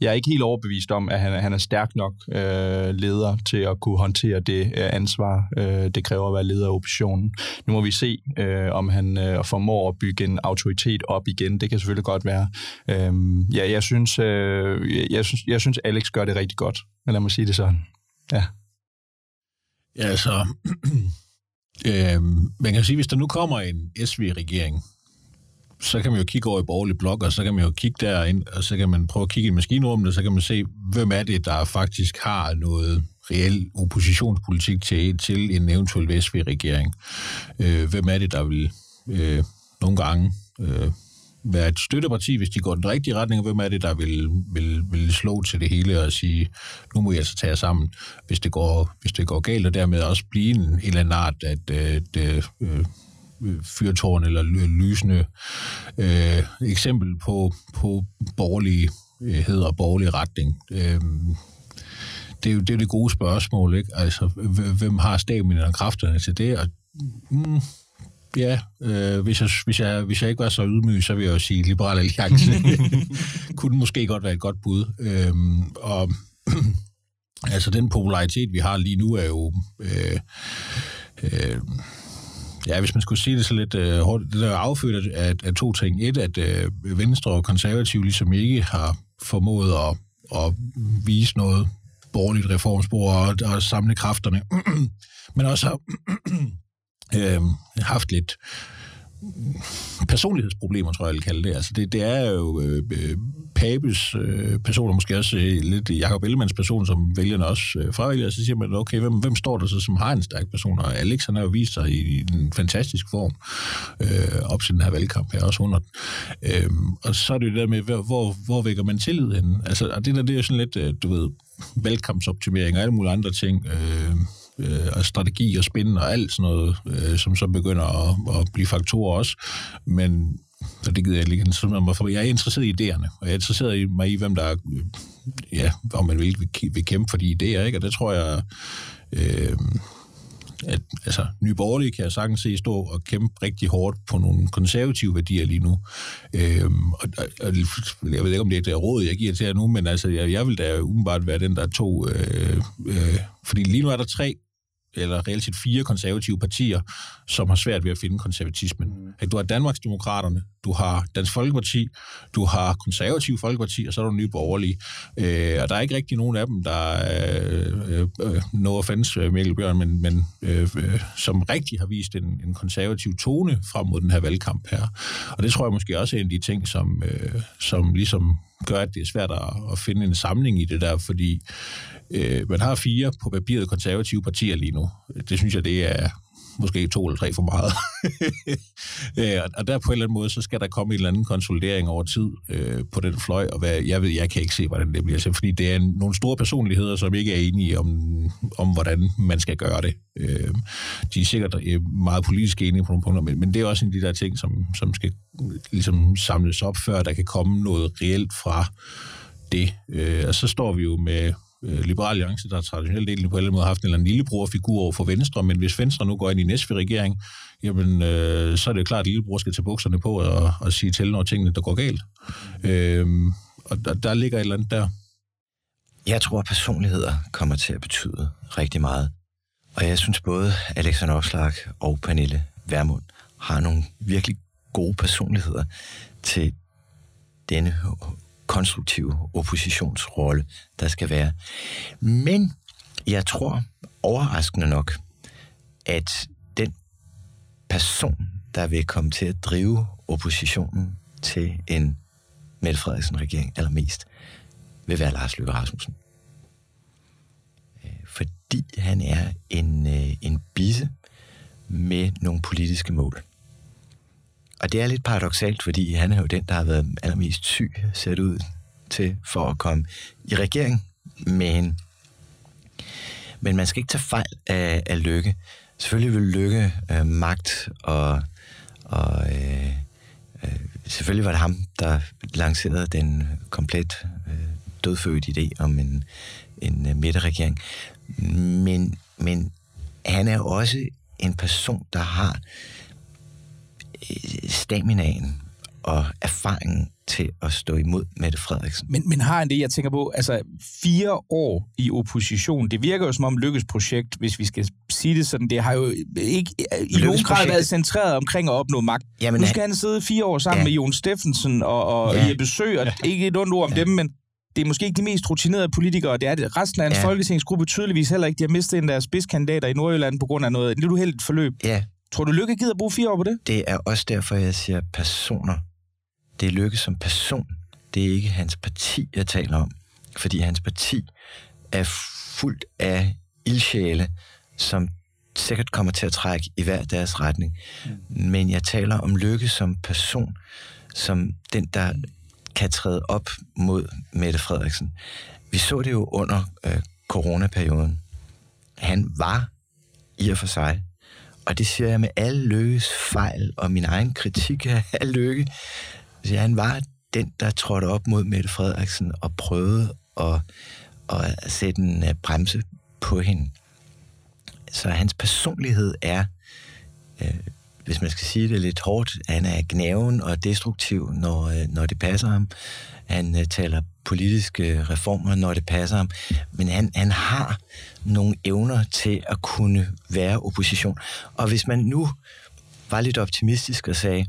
jeg er ikke helt overbevist om, at han, han er stærk nok øh, leder til at kunne håndtere det øh, ansvar, øh, det kræver at være leder af oppositionen. Nu må vi se, øh, om han øh, formår at bygge en autoritet op igen. Det kan selvfølgelig godt være. Øh, ja, jeg synes, øh, jeg, synes, jeg synes, Alex gør det rigtig godt. Lad mig sige det sådan. Ja. Ja, altså... øh, man kan sige, hvis der nu kommer en SV-regering, så kan man jo kigge over i borgerlig blok, og så kan man jo kigge derind, og så kan man prøve at kigge i maskinrummet, og så kan man se, hvem er det, der faktisk har noget reel oppositionspolitik til, til en eventuel VSV-regering. Øh, hvem er det, der vil øh, nogle gange øh, være et støtteparti, hvis de går den rigtige retning, og hvem er det, der vil, vil, vil slå til det hele og sige, nu må jeg altså tage jer sammen, hvis det går, hvis det går galt, og dermed også blive en, en eller anden art, at øh, det, øh, Øh, fyrtårn eller lysende øh, eksempel på, på borgerlig øh, hed og borgerlig retning. Øh, det er jo det, er det gode spørgsmål, ikke? Altså, hvem har stamina og kræfterne til det? Og, mm, ja, øh, hvis, jeg, hvis, jeg, hvis jeg ikke var så ydmyg, så vil jeg jo sige, Liberal Alliance kunne måske godt være et godt bud. Øh, og altså, den popularitet, vi har lige nu, er jo... Øh, øh, Ja, hvis man skulle sige det så lidt øh, hårdt, det der er affødt af, af to ting. Et, at øh, Venstre og Konservative ligesom ikke har formået at, at vise noget borgerligt reformspor og, og samle kræfterne, men også har øh, haft lidt personlighedsproblemer, tror jeg, jeg vil kalde det. Altså det, det er jo øh, øh øh Pabes øh, personer, måske også øh, lidt Jacob Ellemanns person, som vælgerne også øh, fravælger, så siger man, okay, hvem, hvem står der så, som har en stærk person? Og Alex, han har jo vist sig i, i en fantastisk form øh, op til den her valgkamp her, også under den. Øh, og så er det jo det der med, hvor, hvor vækker man tillid henne? Altså, og det der, det er jo sådan lidt, øh, du ved, valgkampsoptimering og alle mulige andre ting. Øh, øh, og strategi og spænd og alt sådan noget, øh, som så begynder at, at blive faktorer også. Men og det gider jeg ikke interessere mig for. Jeg er interesseret i idéerne, og jeg er interesseret i mig i, hvem der er, ja, om man vil, vil kæmpe for de idéer, ikke? Og det tror jeg, øh, at altså, Nye Borgerlige kan jeg sagtens se stå og kæmpe rigtig hårdt på nogle konservative værdier lige nu. Øhm, og, og, jeg ved ikke, om det er det råd, jeg giver til jer nu, men altså, jeg, jeg vil da umiddelbart være den, der to... Øh, øh, fordi lige nu er der tre eller reelt set fire konservative partier, som har svært ved at finde konservatismen. Mm. Du har Danmarksdemokraterne, du har Dansk Folkeparti, du har Konservativ Folkeparti, og så er der Nye Borgerlige. Øh, og der er ikke rigtig nogen af dem, der øh, øh, øh no offense, øh, Mikkel Bjørn, men, men øh, øh, som rigtig har vist en, en konservativ tone frem mod den her valgkamp her. Og det tror jeg måske også er en af de ting, som, øh, som ligesom gør, at det er svært at, at finde en samling i det der, fordi øh, man har fire på papiret konservative partier lige nu. Det synes jeg, det er måske to eller tre for meget. Øh, og der på en eller anden måde, så skal der komme en eller anden konsolidering over tid øh, på den fløj, og hvad, jeg ved, jeg kan ikke se, hvordan det bliver, fordi det er nogle store personligheder, som ikke er enige om, om hvordan man skal gøre det. Øh, de er sikkert øh, meget politisk enige på nogle punkter, men, men det er også en af de der ting, som, som skal ligesom samles op, før der kan komme noget reelt fra det. Øh, og så står vi jo med øh, Liberal Alliance, der traditionelt egentlig på alle måder haft en eller anden lillebrorfigur over for Venstre, men hvis Venstre nu går ind i næste regering, jamen, øh, så er det jo klart, at lillebror skal tage bukserne på og, og sige til, når tingene der går galt. Øh, og der, der ligger et eller andet der. Jeg tror, at personligheder kommer til at betyde rigtig meget. Og jeg synes både Alexander Opslag og Pernille Vermund har nogle virkelig gode personligheder til denne konstruktive oppositionsrolle, der skal være. Men jeg tror overraskende nok, at den person, der vil komme til at drive oppositionen til en Mette Frederiksen-regering allermest, vil være Lars Løkke Rasmussen. Øh, fordi han er en, øh, en bisse med nogle politiske mål. Og det er lidt paradoxalt, fordi han er jo den, der har været allermest syg sat ud til for at komme i regering. Men, men man skal ikke tage fejl af, af lykke. Selvfølgelig vil lykke øh, magt og, og øh, øh, selvfølgelig var det ham, der lancerede den komplet øh, dødfødt idé om en, en øh, midterregering. Men, men han er også en person, der har øh, staminaen og erfaringen til at stå imod Mette Frederiksen. Men, men har han det, jeg tænker på, altså fire år i opposition, det virker jo som om Lykkes projekt, hvis vi skal sige det sådan, det har jo ikke i nogen grad været centreret omkring at opnå magt. Jamen, nu skal han sidde fire år sammen ja. med Jon Steffensen og, og ja. Jeppe Sø, og ja. ikke et ondt ord om ja. dem, men det er måske ikke de mest rutinerede politikere, det er det. Resten af en ja. folketingsgruppe tydeligvis heller ikke. De har mistet en af deres spidskandidater i Nordjylland på grund af noget lidt uheldigt forløb. Ja. Tror du, Lykke gider bruge fire år på det? Det er også derfor, jeg siger personer. Det er Lykke som person. Det er ikke hans parti, jeg taler om. Fordi hans parti er fuldt af ildsjæle, som sikkert kommer til at trække i hver deres retning. Mm. Men jeg taler om Lykke som person, som den, der kan træde op mod Mette Frederiksen. Vi så det jo under øh, coronaperioden. Han var i og for sig, og det siger jeg med alle Lykkes fejl og min egen kritik af Lykke, så han var den, der trådte op mod Mette Frederiksen og prøvede at, at sætte en øh, bremse på hende. Så hans personlighed er, øh, hvis man skal sige det lidt hårdt, han er gnaven og destruktiv, når, øh, når det passer ham. Han øh, taler politiske øh, reformer, når det passer ham. Men han, han har nogle evner til at kunne være opposition. Og hvis man nu var lidt optimistisk og sagde,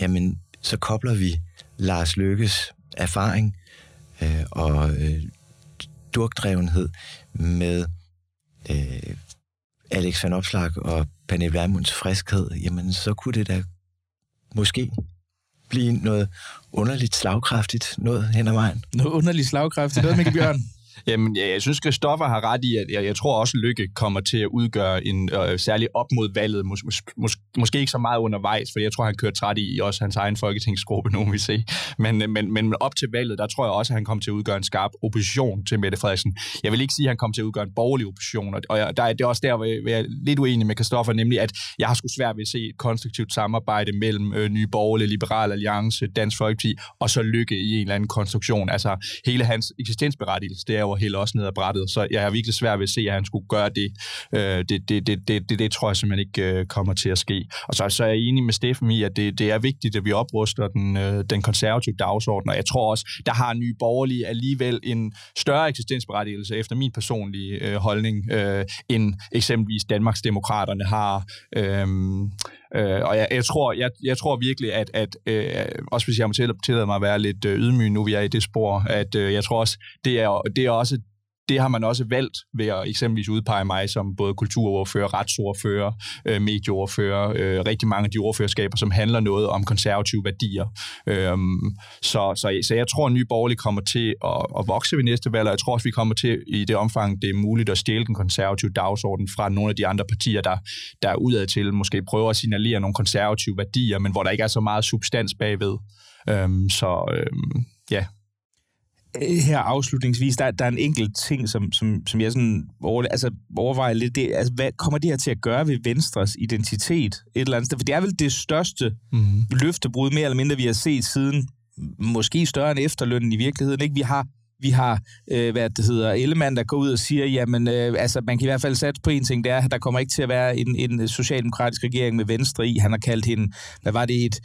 jamen, så kobler vi Lars Lykkes erfaring øh, og øh, durkdrevenhed med øh, Alex van Opslag og Pernille Vermunds friskhed, jamen så kunne det da måske blive noget underligt slagkraftigt noget hen ad vejen. Noget underligt slagkraftigt, noget Mikkel Bjørn. Jamen, ja, jeg synes, Christoffer har ret i, at jeg, jeg tror også, Lykke kommer til at udgøre en øh, særlig op mod valget. Mås, mås, mås, måske ikke så meget undervejs, for jeg tror, han kører træt i, også hans egen folketingsgruppe, nu vi se. Men, øh, men, men op til valget, der tror jeg også, at han kommer til at udgøre en skarp opposition til Mette Frederiksen. Jeg vil ikke sige, at han kommer til at udgøre en borgerlig opposition, og jeg, der, det er også der, hvor jeg, hvor jeg er lidt uenig med Christoffer, nemlig at jeg har sgu svært ved at se et konstruktivt samarbejde mellem øh, Nye Borgerlige, Liberal Alliance, Dansk Folkeparti, og så Lykke i en eller anden konstruktion. Altså, hele hans eksistensberettigelse, det er og helt også ned ad brættet, så jeg har virkelig svært ved at se, at han skulle gøre det. Øh, det, det, det, det, det, det tror jeg simpelthen ikke øh, kommer til at ske. Og så, så er jeg enig med Steffen i, at det, det er vigtigt, at vi opruster den, øh, den konservative dagsorden, og jeg tror også, der har nye borgerlige alligevel en større eksistensberettigelse efter min personlige øh, holdning, øh, end eksempelvis Danmarks Demokraterne har. Øh, Øh, og jeg, jeg, tror, jeg, jeg tror virkelig, at, at øh, også hvis jeg må tillade mig at være lidt øh, ydmyg, nu vi er i det spor, at øh, jeg tror også, det er, det er også det har man også valgt ved at eksempelvis udpege mig som både kulturordfører, retsordfører, øh, medieordfører, øh, rigtig mange af de ordførerskaber, som handler noget om konservative værdier. Øh, så, så, så jeg tror, at Nye Borgerlige kommer til at, at vokse ved næste valg, og jeg tror også, vi kommer til i det omfang, det er muligt at stjæle den konservative dagsorden fra nogle af de andre partier, der, der udad til måske prøver at signalere nogle konservative værdier, men hvor der ikke er så meget substans bagved. Øhm, så øhm, ja, her afslutningsvis, der, der er en enkelt ting, som, som, som jeg sådan over, altså, overvejer lidt. Det, altså, hvad kommer det her til at gøre ved Venstres identitet et eller andet sted? For det er vel det største mm. løftebrud, mere eller mindre, vi har set siden, måske større end efterlønnen i virkeligheden. Ikke? Vi har vi har, øh, hvad det hedder, Ellemann, der går ud og siger, jamen, øh, altså, man kan i hvert fald sætte på en ting, det er, at der kommer ikke til at være en, en socialdemokratisk regering med Venstre i. Han har kaldt hende, hvad var det, et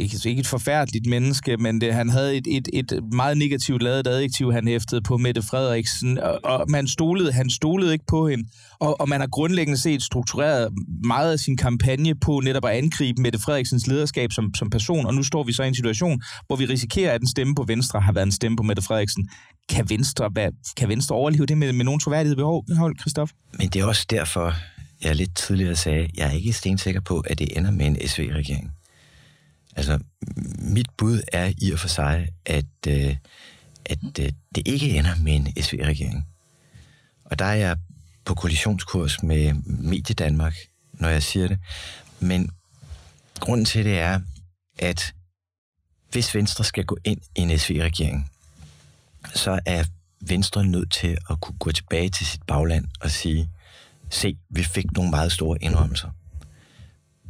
ikke, ikke et forfærdeligt menneske, men det, han havde et, et, et meget negativt lavet adjektiv, han hæftede på Mette Frederiksen, og, og man stolede, han stolede ikke på hende, og, og man har grundlæggende set struktureret meget af sin kampagne på netop at angribe Mette Frederiksens lederskab som, som person, og nu står vi så i en situation, hvor vi risikerer, at en stemme på Venstre har været en stemme på Mette Frederiksen. Kan Venstre, hvad, kan Venstre overleve det med, med nogen troværdighed behov, Christoph? Men det er også derfor, jeg lidt tidligere sagde, jeg er ikke stensikker på, at det ender med en SV-regering. Altså, mit bud er i og for sig, at, øh, at øh, det ikke ender med en SV-regering. Og der er jeg på koalitionskurs med Medie Danmark, når jeg siger det. Men grunden til det er, at hvis Venstre skal gå ind i en SV-regering, så er Venstre nødt til at kunne gå tilbage til sit bagland og sige, se, vi fik nogle meget store indrømmelser.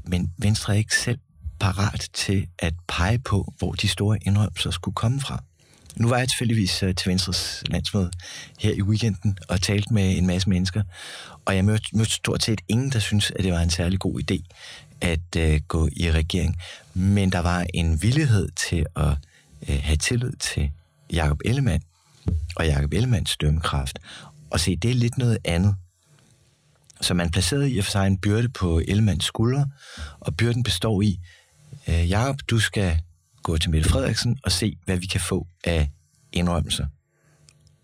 Men Venstre er ikke selv parat til at pege på, hvor de store indrømmelser skulle komme fra. Nu var jeg tilfældigvis øh, til Venstres landsmøde her i weekenden og talt med en masse mennesker, og jeg mødte, mødte stort set ingen, der synes, at det var en særlig god idé at øh, gå i regering. Men der var en villighed til at øh, have tillid til Jakob Ellemann og Jakob Ellemanns dømmekraft. Og se, det er lidt noget andet. Så man placerede i og for sig en byrde på Ellemanns skuldre, og byrden består i, øh, Jakob, du skal gå til Mette Frederiksen og se, hvad vi kan få af indrømmelser.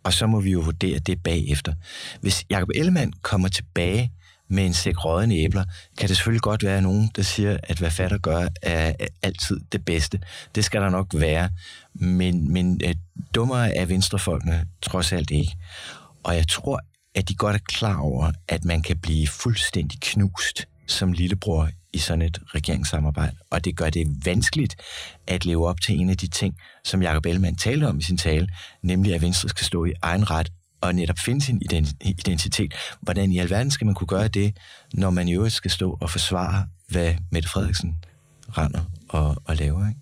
Og så må vi jo vurdere det bagefter. Hvis Jacob Ellemann kommer tilbage med en sæk rådne æbler, kan det selvfølgelig godt være nogen, der siger, at hvad fatter gør, er altid det bedste. Det skal der nok være. Men, men uh, dummere er venstrefolkene trods alt ikke. Og jeg tror, at de godt er klar over, at man kan blive fuldstændig knust som lillebror i sådan et regeringssamarbejde. Og det gør det vanskeligt at leve op til en af de ting, som Jacob Ellemann talte om i sin tale, nemlig at Venstre skal stå i egen ret og netop finde sin identitet. Hvordan i alverden skal man kunne gøre det, når man i øvrigt skal stå og forsvare, hvad Mette Frederiksen render og, og laver, ikke?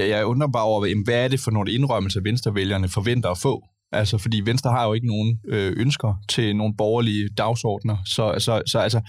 Ja, jeg undrer bare over, hvad er det for nogle indrømmelser, Venstrevælgerne forventer at få? Altså, fordi Venstre har jo ikke nogen øh, ønsker til nogle borgerlige dagsordner. Så, så, så altså,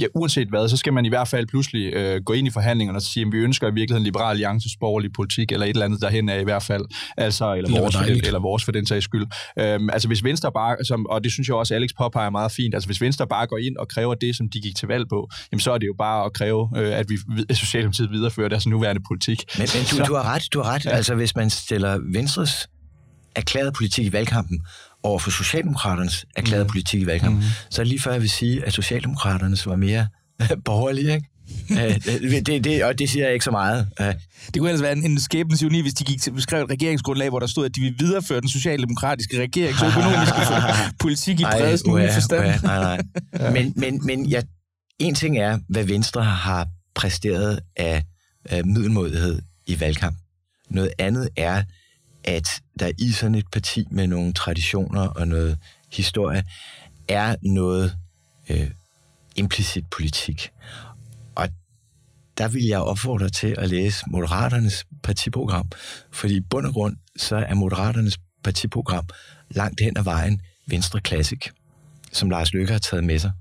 ja, uanset hvad, så skal man i hvert fald pludselig øh, gå ind i forhandlingerne og sige, at vi ønsker i virkeligheden Liberal Alliances borgerlige politik, eller et eller andet derhen af i hvert fald, altså, eller, vores for, den, eller vores for den sags skyld. Øhm, altså hvis Venstre bare, som, og det synes jeg også, Alex påpeger meget fint, altså hvis Venstre bare går ind og kræver det, som de gik til valg på, jamen så er det jo bare at kræve, øh, at vi at Socialdemokratiet viderefører deres nuværende politik. Men, men du, du har ret, du har ret. Ja. Altså hvis man stiller Venstres erklærede politik i valgkampen over for Socialdemokraternes erklærede mm. politik i valgkampen, mm. så lige før, jeg vil sige, at Socialdemokraternes var mere borgerlige, ikke? det, det, det, og det siger jeg ikke så meget. Det kunne ellers være en, en skæbens ironi, hvis de gik til beskrevet et regeringsgrundlag, hvor der stod, at de ville videreføre den socialdemokratiske regerings økonomiske politik i bredest mulig forstand. Uha, nej, nej. Men, men, men ja, en ting er, hvad Venstre har præsteret af, af middelmodighed i valgkamp. Noget andet er, at der i sådan et parti med nogle traditioner og noget historie er noget øh, implicit politik. Og der vil jeg opfordre til at læse Moderaternes partiprogram, fordi i bund og grund så er Moderaternes partiprogram langt hen ad vejen Venstre Classic, som Lars Løkke har taget med sig.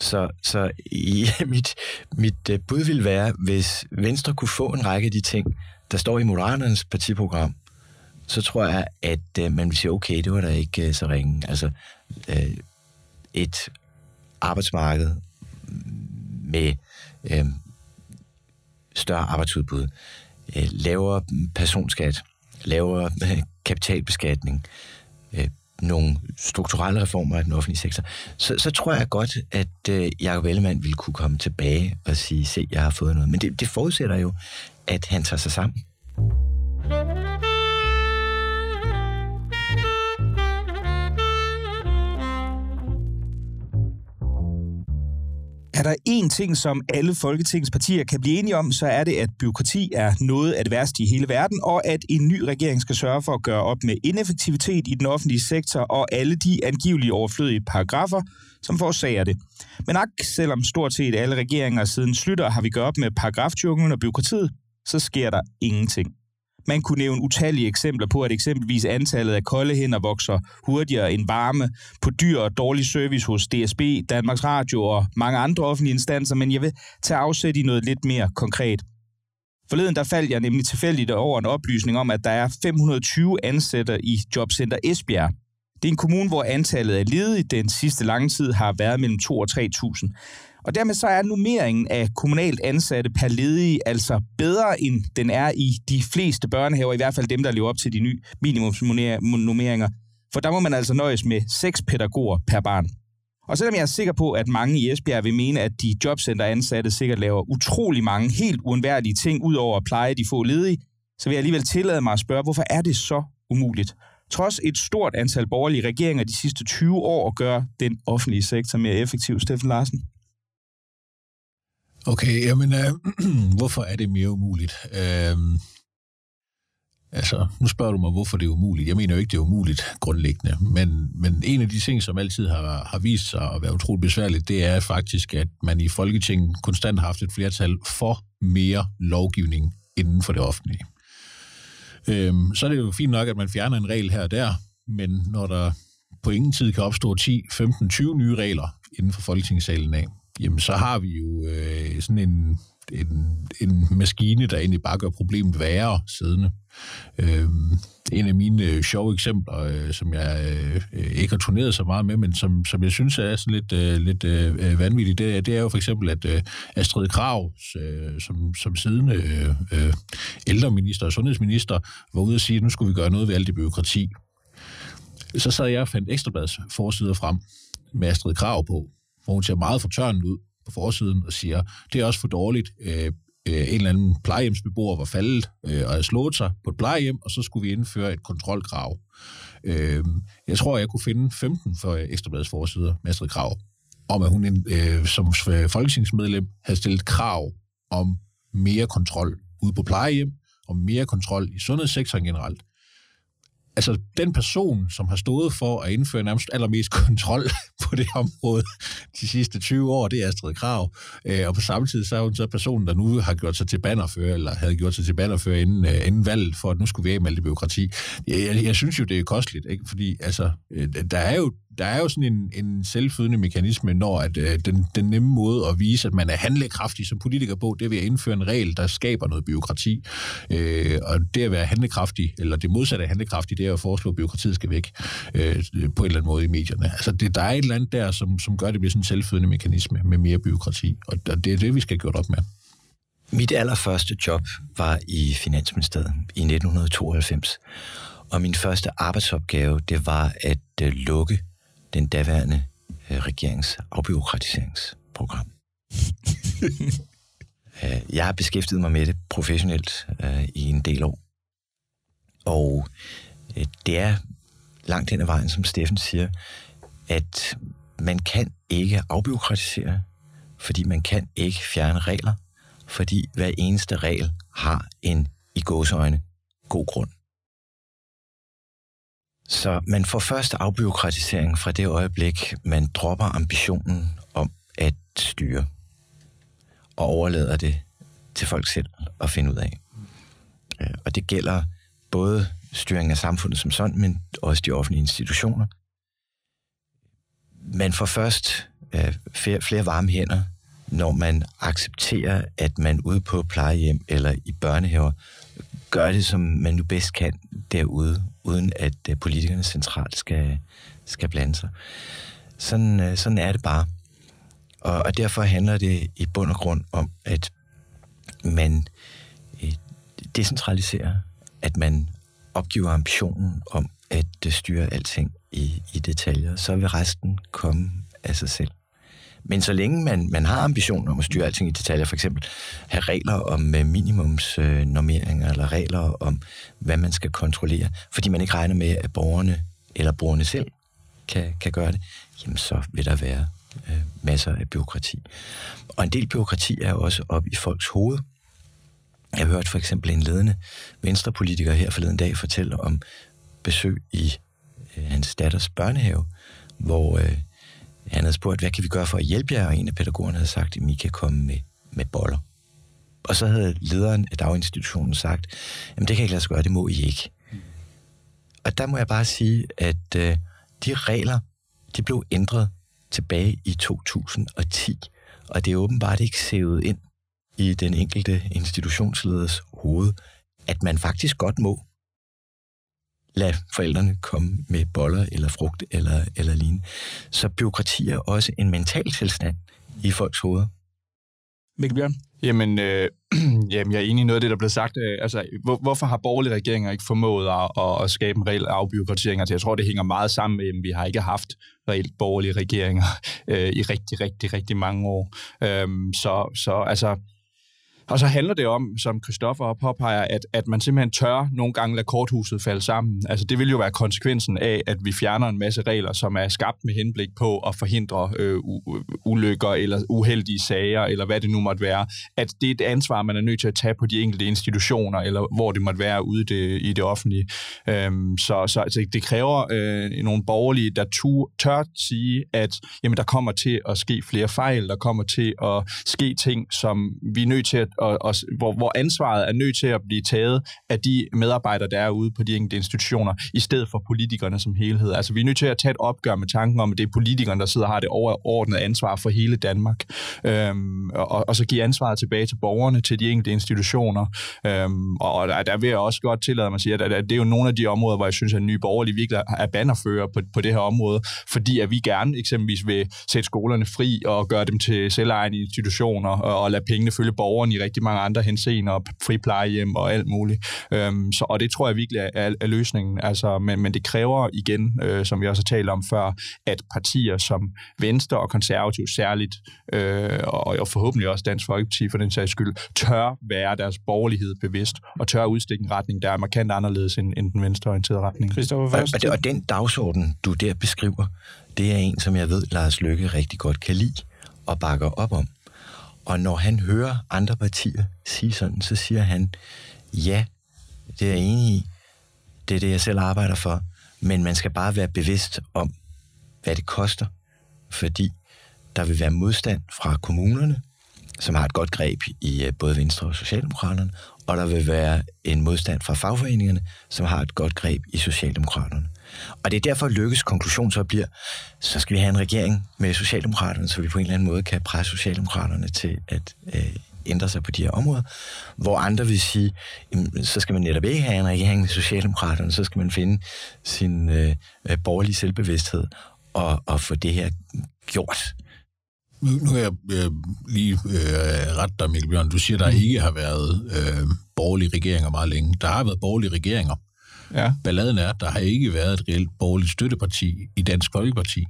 Så, så ja, mit, mit øh, bud vil være, hvis Venstre kunne få en række af de ting, der står i Moderaternes partiprogram, så tror jeg, at øh, man vil sige, okay, det var da ikke øh, så ringe. Altså, øh, et arbejdsmarked med øh, større arbejdsudbud, øh, lavere personskat, lavere øh, kapitalbeskatning, øh, nogle strukturelle reformer af den offentlige sektor, så, så tror jeg godt, at øh, Jacob Ellemann ville kunne komme tilbage og sige, se, jeg har fået noget. Men det, det forudsætter jo, at han tager sig sammen. Er der én ting, som alle Folketingets partier kan blive enige om, så er det, at byråkrati er noget af det værste i hele verden, og at en ny regering skal sørge for at gøre op med ineffektivitet i den offentlige sektor og alle de angivelige overflødige paragrafer, som forårsager det. Men ak, selvom stort set alle regeringer siden slutter har vi gjort op med paragrafjunglen og byråkratiet, så sker der ingenting. Man kunne nævne utallige eksempler på, at eksempelvis antallet af kolde hænder vokser hurtigere end varme, på dyr og dårlig service hos DSB, Danmarks Radio og mange andre offentlige instanser, men jeg vil tage afsæt i noget lidt mere konkret. Forleden der faldt jeg nemlig tilfældigt over en oplysning om, at der er 520 ansatte i Jobcenter Esbjerg. Det er en kommune, hvor antallet af ledige den sidste lange tid har været mellem 2 og 3.000. Og dermed så er nummeringen af kommunalt ansatte per ledige altså bedre, end den er i de fleste børnehaver, i hvert fald dem, der lever op til de nye minimumsnummeringer. For der må man altså nøjes med seks pædagoger per barn. Og selvom jeg er sikker på, at mange i Esbjerg vil mene, at de jobcenteransatte sikkert laver utrolig mange helt uundværlige ting, ud over at pleje de få ledige, så vil jeg alligevel tillade mig at spørge, hvorfor er det så umuligt? Trods et stort antal borgerlige regeringer de sidste 20 år at gøre den offentlige sektor mere effektiv, Steffen Larsen? Okay, jamen, øh, hvorfor er det mere umuligt? Øh, Altså, nu spørger du mig, hvorfor det er umuligt. Jeg mener jo ikke, det er umuligt grundlæggende, men, men en af de ting, som altid har, har vist sig at være utroligt besværligt, det er faktisk, at man i Folketinget konstant har haft et flertal for mere lovgivning inden for det offentlige. Øh, så er det jo fint nok, at man fjerner en regel her og der, men når der på ingen tid kan opstå 10, 15, 20 nye regler inden for Folketingssalen af, jamen så har vi jo øh, sådan en, en, en maskine, der egentlig bare gør problemet værre siddende. Øh, en af mine øh, sjove eksempler, øh, som jeg øh, ikke har turneret så meget med, men som, som jeg synes er sådan lidt, øh, lidt øh, vanvittigt, det, det er jo for eksempel, at øh, Astrid Krav, øh, som, som siddende øh, øh, ældreminister og sundhedsminister, var ude og sige, at nu skulle vi gøre noget ved alt det byråkrati. Så sad jeg og fandt ekstrablads forsider frem med Astrid Krav på, hvor hun ser meget fortørnet ud på forsiden og siger, det er også for dårligt. Øh, øh, en eller anden plejehjemsbeboer var faldet øh, og havde slået sig på et plejehjem, og så skulle vi indføre et kontrolkrav. Øh, jeg tror, jeg kunne finde 15 for Ekstrabladets forsider med Astrid Krav, om at hun øh, som øh, folketingsmedlem havde stillet krav om mere kontrol ude på plejehjem, og mere kontrol i sundhedssektoren generelt altså den person, som har stået for at indføre nærmest allermest kontrol på det område de sidste 20 år, det er Astrid Krav. Øh, og på samme tid, så er hun så personen, der nu har gjort sig til bannerfører, eller havde gjort sig til bannerfører inden, uh, inden valget, for at nu skulle vi af med alt det byråkrati. Jeg, jeg, jeg synes jo, det er kosteligt, ikke? fordi altså, øh, der er jo der er jo sådan en, en selvfødende mekanisme, når at, øh, den, den nemme måde at vise, at man er handlekraftig som politiker på, det er ved at indføre en regel, der skaber noget byråkrati. Øh, og det at være handlekraftig, eller det modsatte af handlekraftig, det er at foreslå, at byråkratiet skal væk øh, på en eller anden måde i medierne. Altså, det, der er et eller andet der, som, som gør, at det bliver sådan en selvfødende mekanisme med mere byråkrati. Og det er det, vi skal have gjort op med. Mit allerførste job var i Finansministeriet i 1992. Og min første arbejdsopgave, det var at øh, lukke den daværende uh, regerings afbiokratiseringsprogram. uh, jeg har beskæftiget mig med det professionelt uh, i en del år. Og det er langt hen ad vejen, som Steffen siger, at man kan ikke afbiokratisere, fordi man kan ikke fjerne regler, fordi hver eneste regel har en i gåsøjne god grund. Så man får først afbiokratisering fra det øjeblik, man dropper ambitionen om at styre og overlader det til folk selv at finde ud af. Øh, og det gælder både styring af samfundet som sådan, men også de offentlige institutioner. Man får først øh, flere, flere varme hænder, når man accepterer, at man ude på plejehjem eller i børnehaver gør det, som man nu bedst kan derude, uden at øh, politikerne centralt skal, skal blande sig. Sådan, øh, sådan er det bare. Og, og derfor handler det i bund og grund om, at man uh, decentraliserer, at man opgiver ambitionen om at styre alting i, i detaljer, så vil resten komme af sig selv. Men så længe man, man har ambitioner om at styre alting i detaljer, for eksempel have regler om uh, minimumsnormeringer, eller regler om, hvad man skal kontrollere, fordi man ikke regner med, at borgerne eller brugerne selv kan, kan gøre det, jamen så vil der være øh, masser af byråkrati. Og en del byråkrati er også op i folks hoved. Jeg hørte for eksempel en ledende venstrepolitiker her forleden dag fortælle om besøg i øh, hans datters børnehave, hvor øh, han havde spurgt, hvad kan vi gøre for at hjælpe jer? Og en af pædagogerne havde sagt, at I kan komme med, med boller. Og så havde lederen af daginstitutionen sagt, jamen det kan ikke lade sig gøre, det må I ikke. Og der må jeg bare sige, at øh, de regler, de blev ændret tilbage i 2010. Og det er åbenbart ikke sævet ind i den enkelte institutionsleders hoved, at man faktisk godt må lade forældrene komme med boller eller frugt eller, eller lignende. Så byråkrati er også en mental tilstand i folks hoveder. Mikkel Bjørn? Jamen, øh, jamen, jeg er enig i noget af det, der blev sagt. Øh, altså, hvor, hvorfor har borgerlige regeringer ikke formået at, at, at skabe en reel afbyråkratisering? Altså, jeg tror, det hænger meget sammen med, at vi har ikke haft reelt borgerlige regeringer øh, i rigtig, rigtig, rigtig mange år. Øh, så, så altså, og så handler det om, som Christoffer påpeger, at, at man simpelthen tør nogle gange lade korthuset falde sammen. Altså det vil jo være konsekvensen af, at vi fjerner en masse regler, som er skabt med henblik på at forhindre øh, ulykker eller uheldige sager, eller hvad det nu måtte være. At det er et ansvar, man er nødt til at tage på de enkelte institutioner, eller hvor det måtte være ude det, i det offentlige. Øhm, så, så altså, det kræver øh, nogle borgerlige, der tu, tør sige, at jamen, der kommer til at ske flere fejl, der kommer til at ske ting, som vi er nødt til at, og, og, hvor, hvor ansvaret er nødt til at blive taget af de medarbejdere, der er ude på de enkelte institutioner, i stedet for politikerne som helhed. Altså vi er nødt til at tage et opgør med tanken om, at det er politikerne, der sidder og har det overordnede ansvar for hele Danmark, øhm, og, og så give ansvaret tilbage til borgerne, til de enkelte institutioner. Øhm, og der, der vil jeg også godt tillade mig at sige, at, at det er jo nogle af de områder, hvor jeg synes, at Nye Borgerlige virkelig er bannerfører på, på det her område, fordi at vi gerne eksempelvis vil sætte skolerne fri og gøre dem til selvejende institutioner og, og lade pengene følge borgerne i rigtig mange andre henseender, fri plejehjem og alt muligt. Øhm, så, og det tror jeg virkelig er, er, er løsningen. Altså, men, men det kræver igen, øh, som vi også har talt om før, at partier som Venstre og Konservativ særligt, øh, og, og forhåbentlig også Dansk Folkeparti for den sags skyld, tør være deres borgerlighed bevidst og tør udstikke en retning, der er markant anderledes end, end den venstreorienterede retning. Og, og, og den dagsorden, du der beskriver, det er en, som jeg ved, Lars Løkke rigtig godt kan lide og bakker op om. Og når han hører andre partier sige sådan, så siger han, ja, det er jeg enig i. Det er det, jeg selv arbejder for. Men man skal bare være bevidst om, hvad det koster. Fordi der vil være modstand fra kommunerne, som har et godt greb i øh, både Venstre og Socialdemokraterne, og der vil være en modstand fra fagforeningerne, som har et godt greb i Socialdemokraterne. Og det er derfor lykkes konklusion så bliver, så skal vi have en regering med Socialdemokraterne, så vi på en eller anden måde kan presse Socialdemokraterne til at øh, ændre sig på de her områder. Hvor andre vil sige, jamen, så skal man netop ikke have en regering med Socialdemokraterne, så skal man finde sin øh, øh borgerlige selvbevidsthed og, og få det her gjort. Nu, nu er jeg øh, lige øh, ret dig, Mikkel Bjørn. Du siger, der mm. ikke har været øh, borgerlige regeringer meget længe. Der har været borgerlige regeringer. Ja. Balladen er, at der har ikke været et reelt borgerligt støtteparti i Dansk Folkeparti.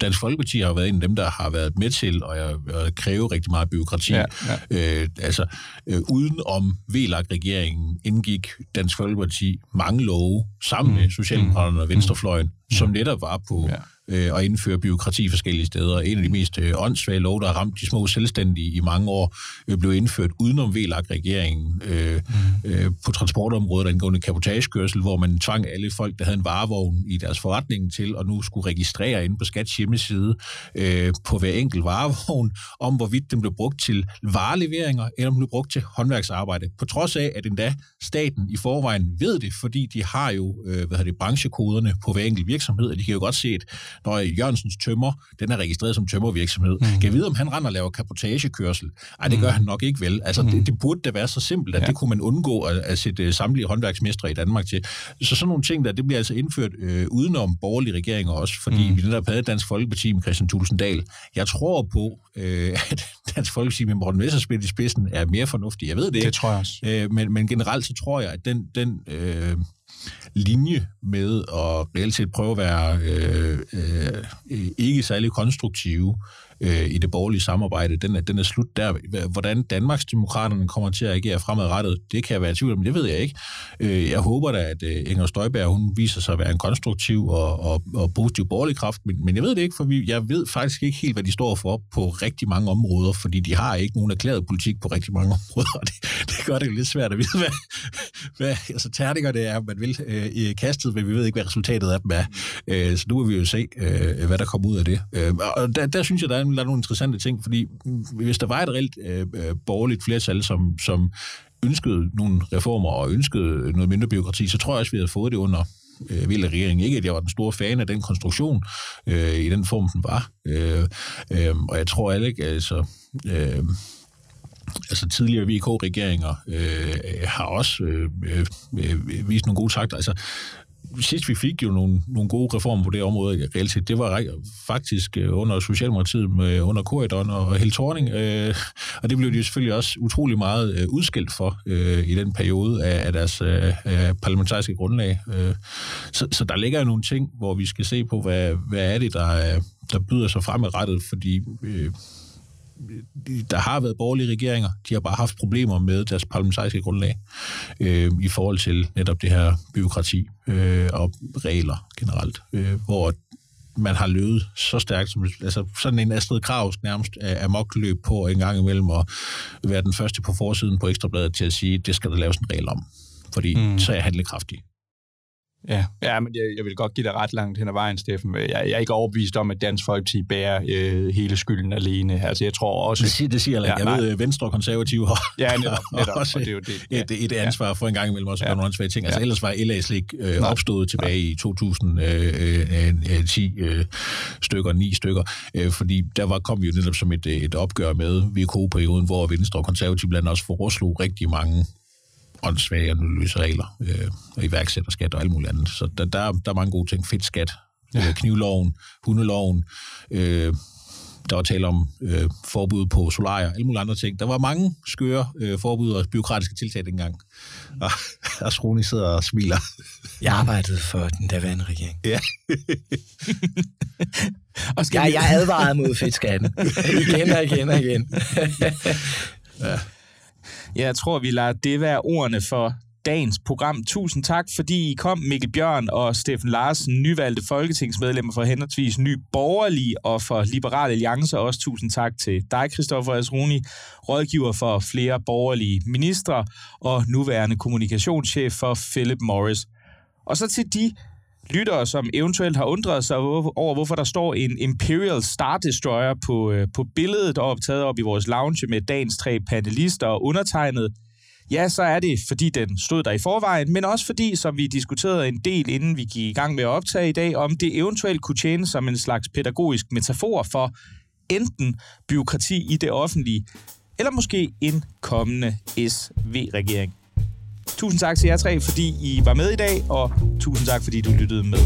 Dansk Folkeparti har jo været en af dem, der har været med til at, at kræve rigtig meget byråkrati. Ja, ja. Øh, altså, øh, uden om VLAG-regeringen indgik Dansk Folkeparti mange love sammen mm. med Socialdemokraterne og mm. Venstrefløjen, mm. som netop var på ja øh, og indføre byråkrati forskellige steder. En af de mest øh, åndssvage lov, der har ramt de små selvstændige i mange år, øh, blev indført udenom VLAG-regeringen øh, mm. øh, på transportområdet angående kapotagekørsel, hvor man tvang alle folk, der havde en varevogn i deres forretning til, og nu skulle registrere ind på Skats hjemmeside øh, på hver enkelt varevogn, om hvorvidt den blev brugt til vareleveringer, eller om den blev brugt til håndværksarbejde. På trods af, at endda staten i forvejen ved det, fordi de har jo øh, hvad det, branchekoderne på hver enkelt virksomhed, og de kan jo godt se, at når Jørgensens tømmer, den er registreret som tømmervirksomhed. Mm. Kan jeg vide, om han render og laver kapotagekørsel? Nej, det gør mm. han nok ikke vel. Altså, mm. det, det burde da være så simpelt, at ja. det kunne man undgå at, at sætte uh, samtlige håndværksmestre i Danmark til. Så sådan nogle ting der, det bliver altså indført øh, udenom borgerlige regeringer også, fordi mm. vi netop havde Dansk Folkeparti med Christian Tulsendal. Jeg tror på, øh, at Dansk Folkeparti med Morten Messerschmidt i spidsen er mere fornuftig. Jeg ved det Det tror jeg også. Øh, men, men generelt så tror jeg, at den, den øh, linje med at reelt set prøve at være øh, øh, ikke særlig konstruktive øh, i det borgerlige samarbejde, den er, den er slut der. Hvordan Danmarksdemokraterne kommer til at agere fremadrettet, det kan jeg være i tvivl om, det ved jeg ikke. Øh, jeg håber da, at øh, Inger Støjberg, hun viser sig at være en konstruktiv og, og, og positiv borgerlig kraft, men, men jeg ved det ikke, for vi, jeg ved faktisk ikke helt, hvad de står for på rigtig mange områder, fordi de har ikke nogen erklæret politik på rigtig mange områder, og det, det gør det lidt svært at vide, hvad, hvad altså terninger det er, man vil øh, i kastet, men vi ved ikke, hvad resultatet af dem er. Øh, så nu vil vi jo se, øh, hvad der kommer ud af det. Øh, og der, der synes jeg, der er der er nogle interessante ting, fordi hvis der var et reelt øh, øh, borgerligt flertal, som, som ønskede nogle reformer og ønskede noget mindre byråkrati, så tror jeg også, vi havde fået det under øh, Ville regeringen. Ikke, at jeg var den store fan af den konstruktion øh, i den form, den var. Øh, øh, og jeg tror alle ikke, altså... Øh, altså tidligere VK-regeringer øh, har også øh, øh, øh, vist nogle gode takter. Altså, sidst vi fik jo nogle, nogle gode reformer på det område, reelt set, det var faktisk øh, under Socialdemokratiet, med, øh, under Korydon og Held Thorning, øh, og det blev de selvfølgelig også utrolig meget øh, udskilt for øh, i den periode af, af deres øh, øh, parlamentariske grundlag. Øh, så, så der ligger jo nogle ting, hvor vi skal se på, hvad, hvad er det, der, der byder sig fremadrettet, fordi øh, der har været borgerlige regeringer, de har bare haft problemer med deres parlamentariske grundlag øh, i forhold til netop det her byråkrati øh, og regler generelt, øh, hvor man har løbet så stærkt, som altså sådan en Astrid Kravs nærmest af mokløb på en gang imellem, og være den første på forsiden på Ekstrabladet til at sige, det skal der laves en regel om, fordi mm. så er jeg handlekraftig. Ja, ja men jeg, jeg vil godt give dig ret langt hen ad vejen, Steffen. Jeg, jeg er ikke overbevist om, at Dansk Folkeparti bærer øh, hele skylden alene. Altså, jeg tror også... Det siger, det siger jeg ja, Jeg ved, Venstre og konservative har ja, netop, netop, også og det er jo det, ja, et, et ansvar ja. for en gang imellem også at ja. nogle ting. Altså, ja. ellers var LA slik øh, opstået tilbage Nej. i 2010 øh, øh, stykker, ni stykker, øh, fordi der var, kom vi jo netop som et, et opgør med VK-perioden, hvor Venstre og konservative blandt andet også foreslog rigtig mange åndssvage analyse regler, øh, og iværksætterskat og alt muligt andet. Så der, der, der er mange gode ting. Fedt skat, ja. øh, knivloven, hundeloven, øh, der var tale om øh, forbud på solarier, alle mulige andre ting. Der var mange skøre øh, forbud og byråkratiske tiltag dengang. Og Asroni sidder og smiler. Jeg arbejdede for den daværende regering. Ja. og skal jeg, jeg advarede mod fedtskatten. igen og igen og igen. ja. Jeg tror, vi lader det være ordene for dagens program. Tusind tak, fordi I kom, Mikkel Bjørn og Steffen Larsen, nyvalgte folketingsmedlemmer for henholdsvis Ny Borgerlig og for Liberal Alliance. Også tusind tak til dig, Christoffer Asruni, rådgiver for flere borgerlige ministre og nuværende kommunikationschef for Philip Morris. Og så til de lyttere, som eventuelt har undret sig over, hvorfor der står en Imperial Star Destroyer på, øh, på billedet og optaget op i vores lounge med dagens tre panelister og undertegnet, ja, så er det, fordi den stod der i forvejen, men også fordi, som vi diskuterede en del, inden vi gik i gang med at optage i dag, om det eventuelt kunne tjene som en slags pædagogisk metafor for enten byråkrati i det offentlige, eller måske en kommende SV-regering. Tusind tak til jer tre, fordi I var med i dag, og tusind tak, fordi du lyttede med.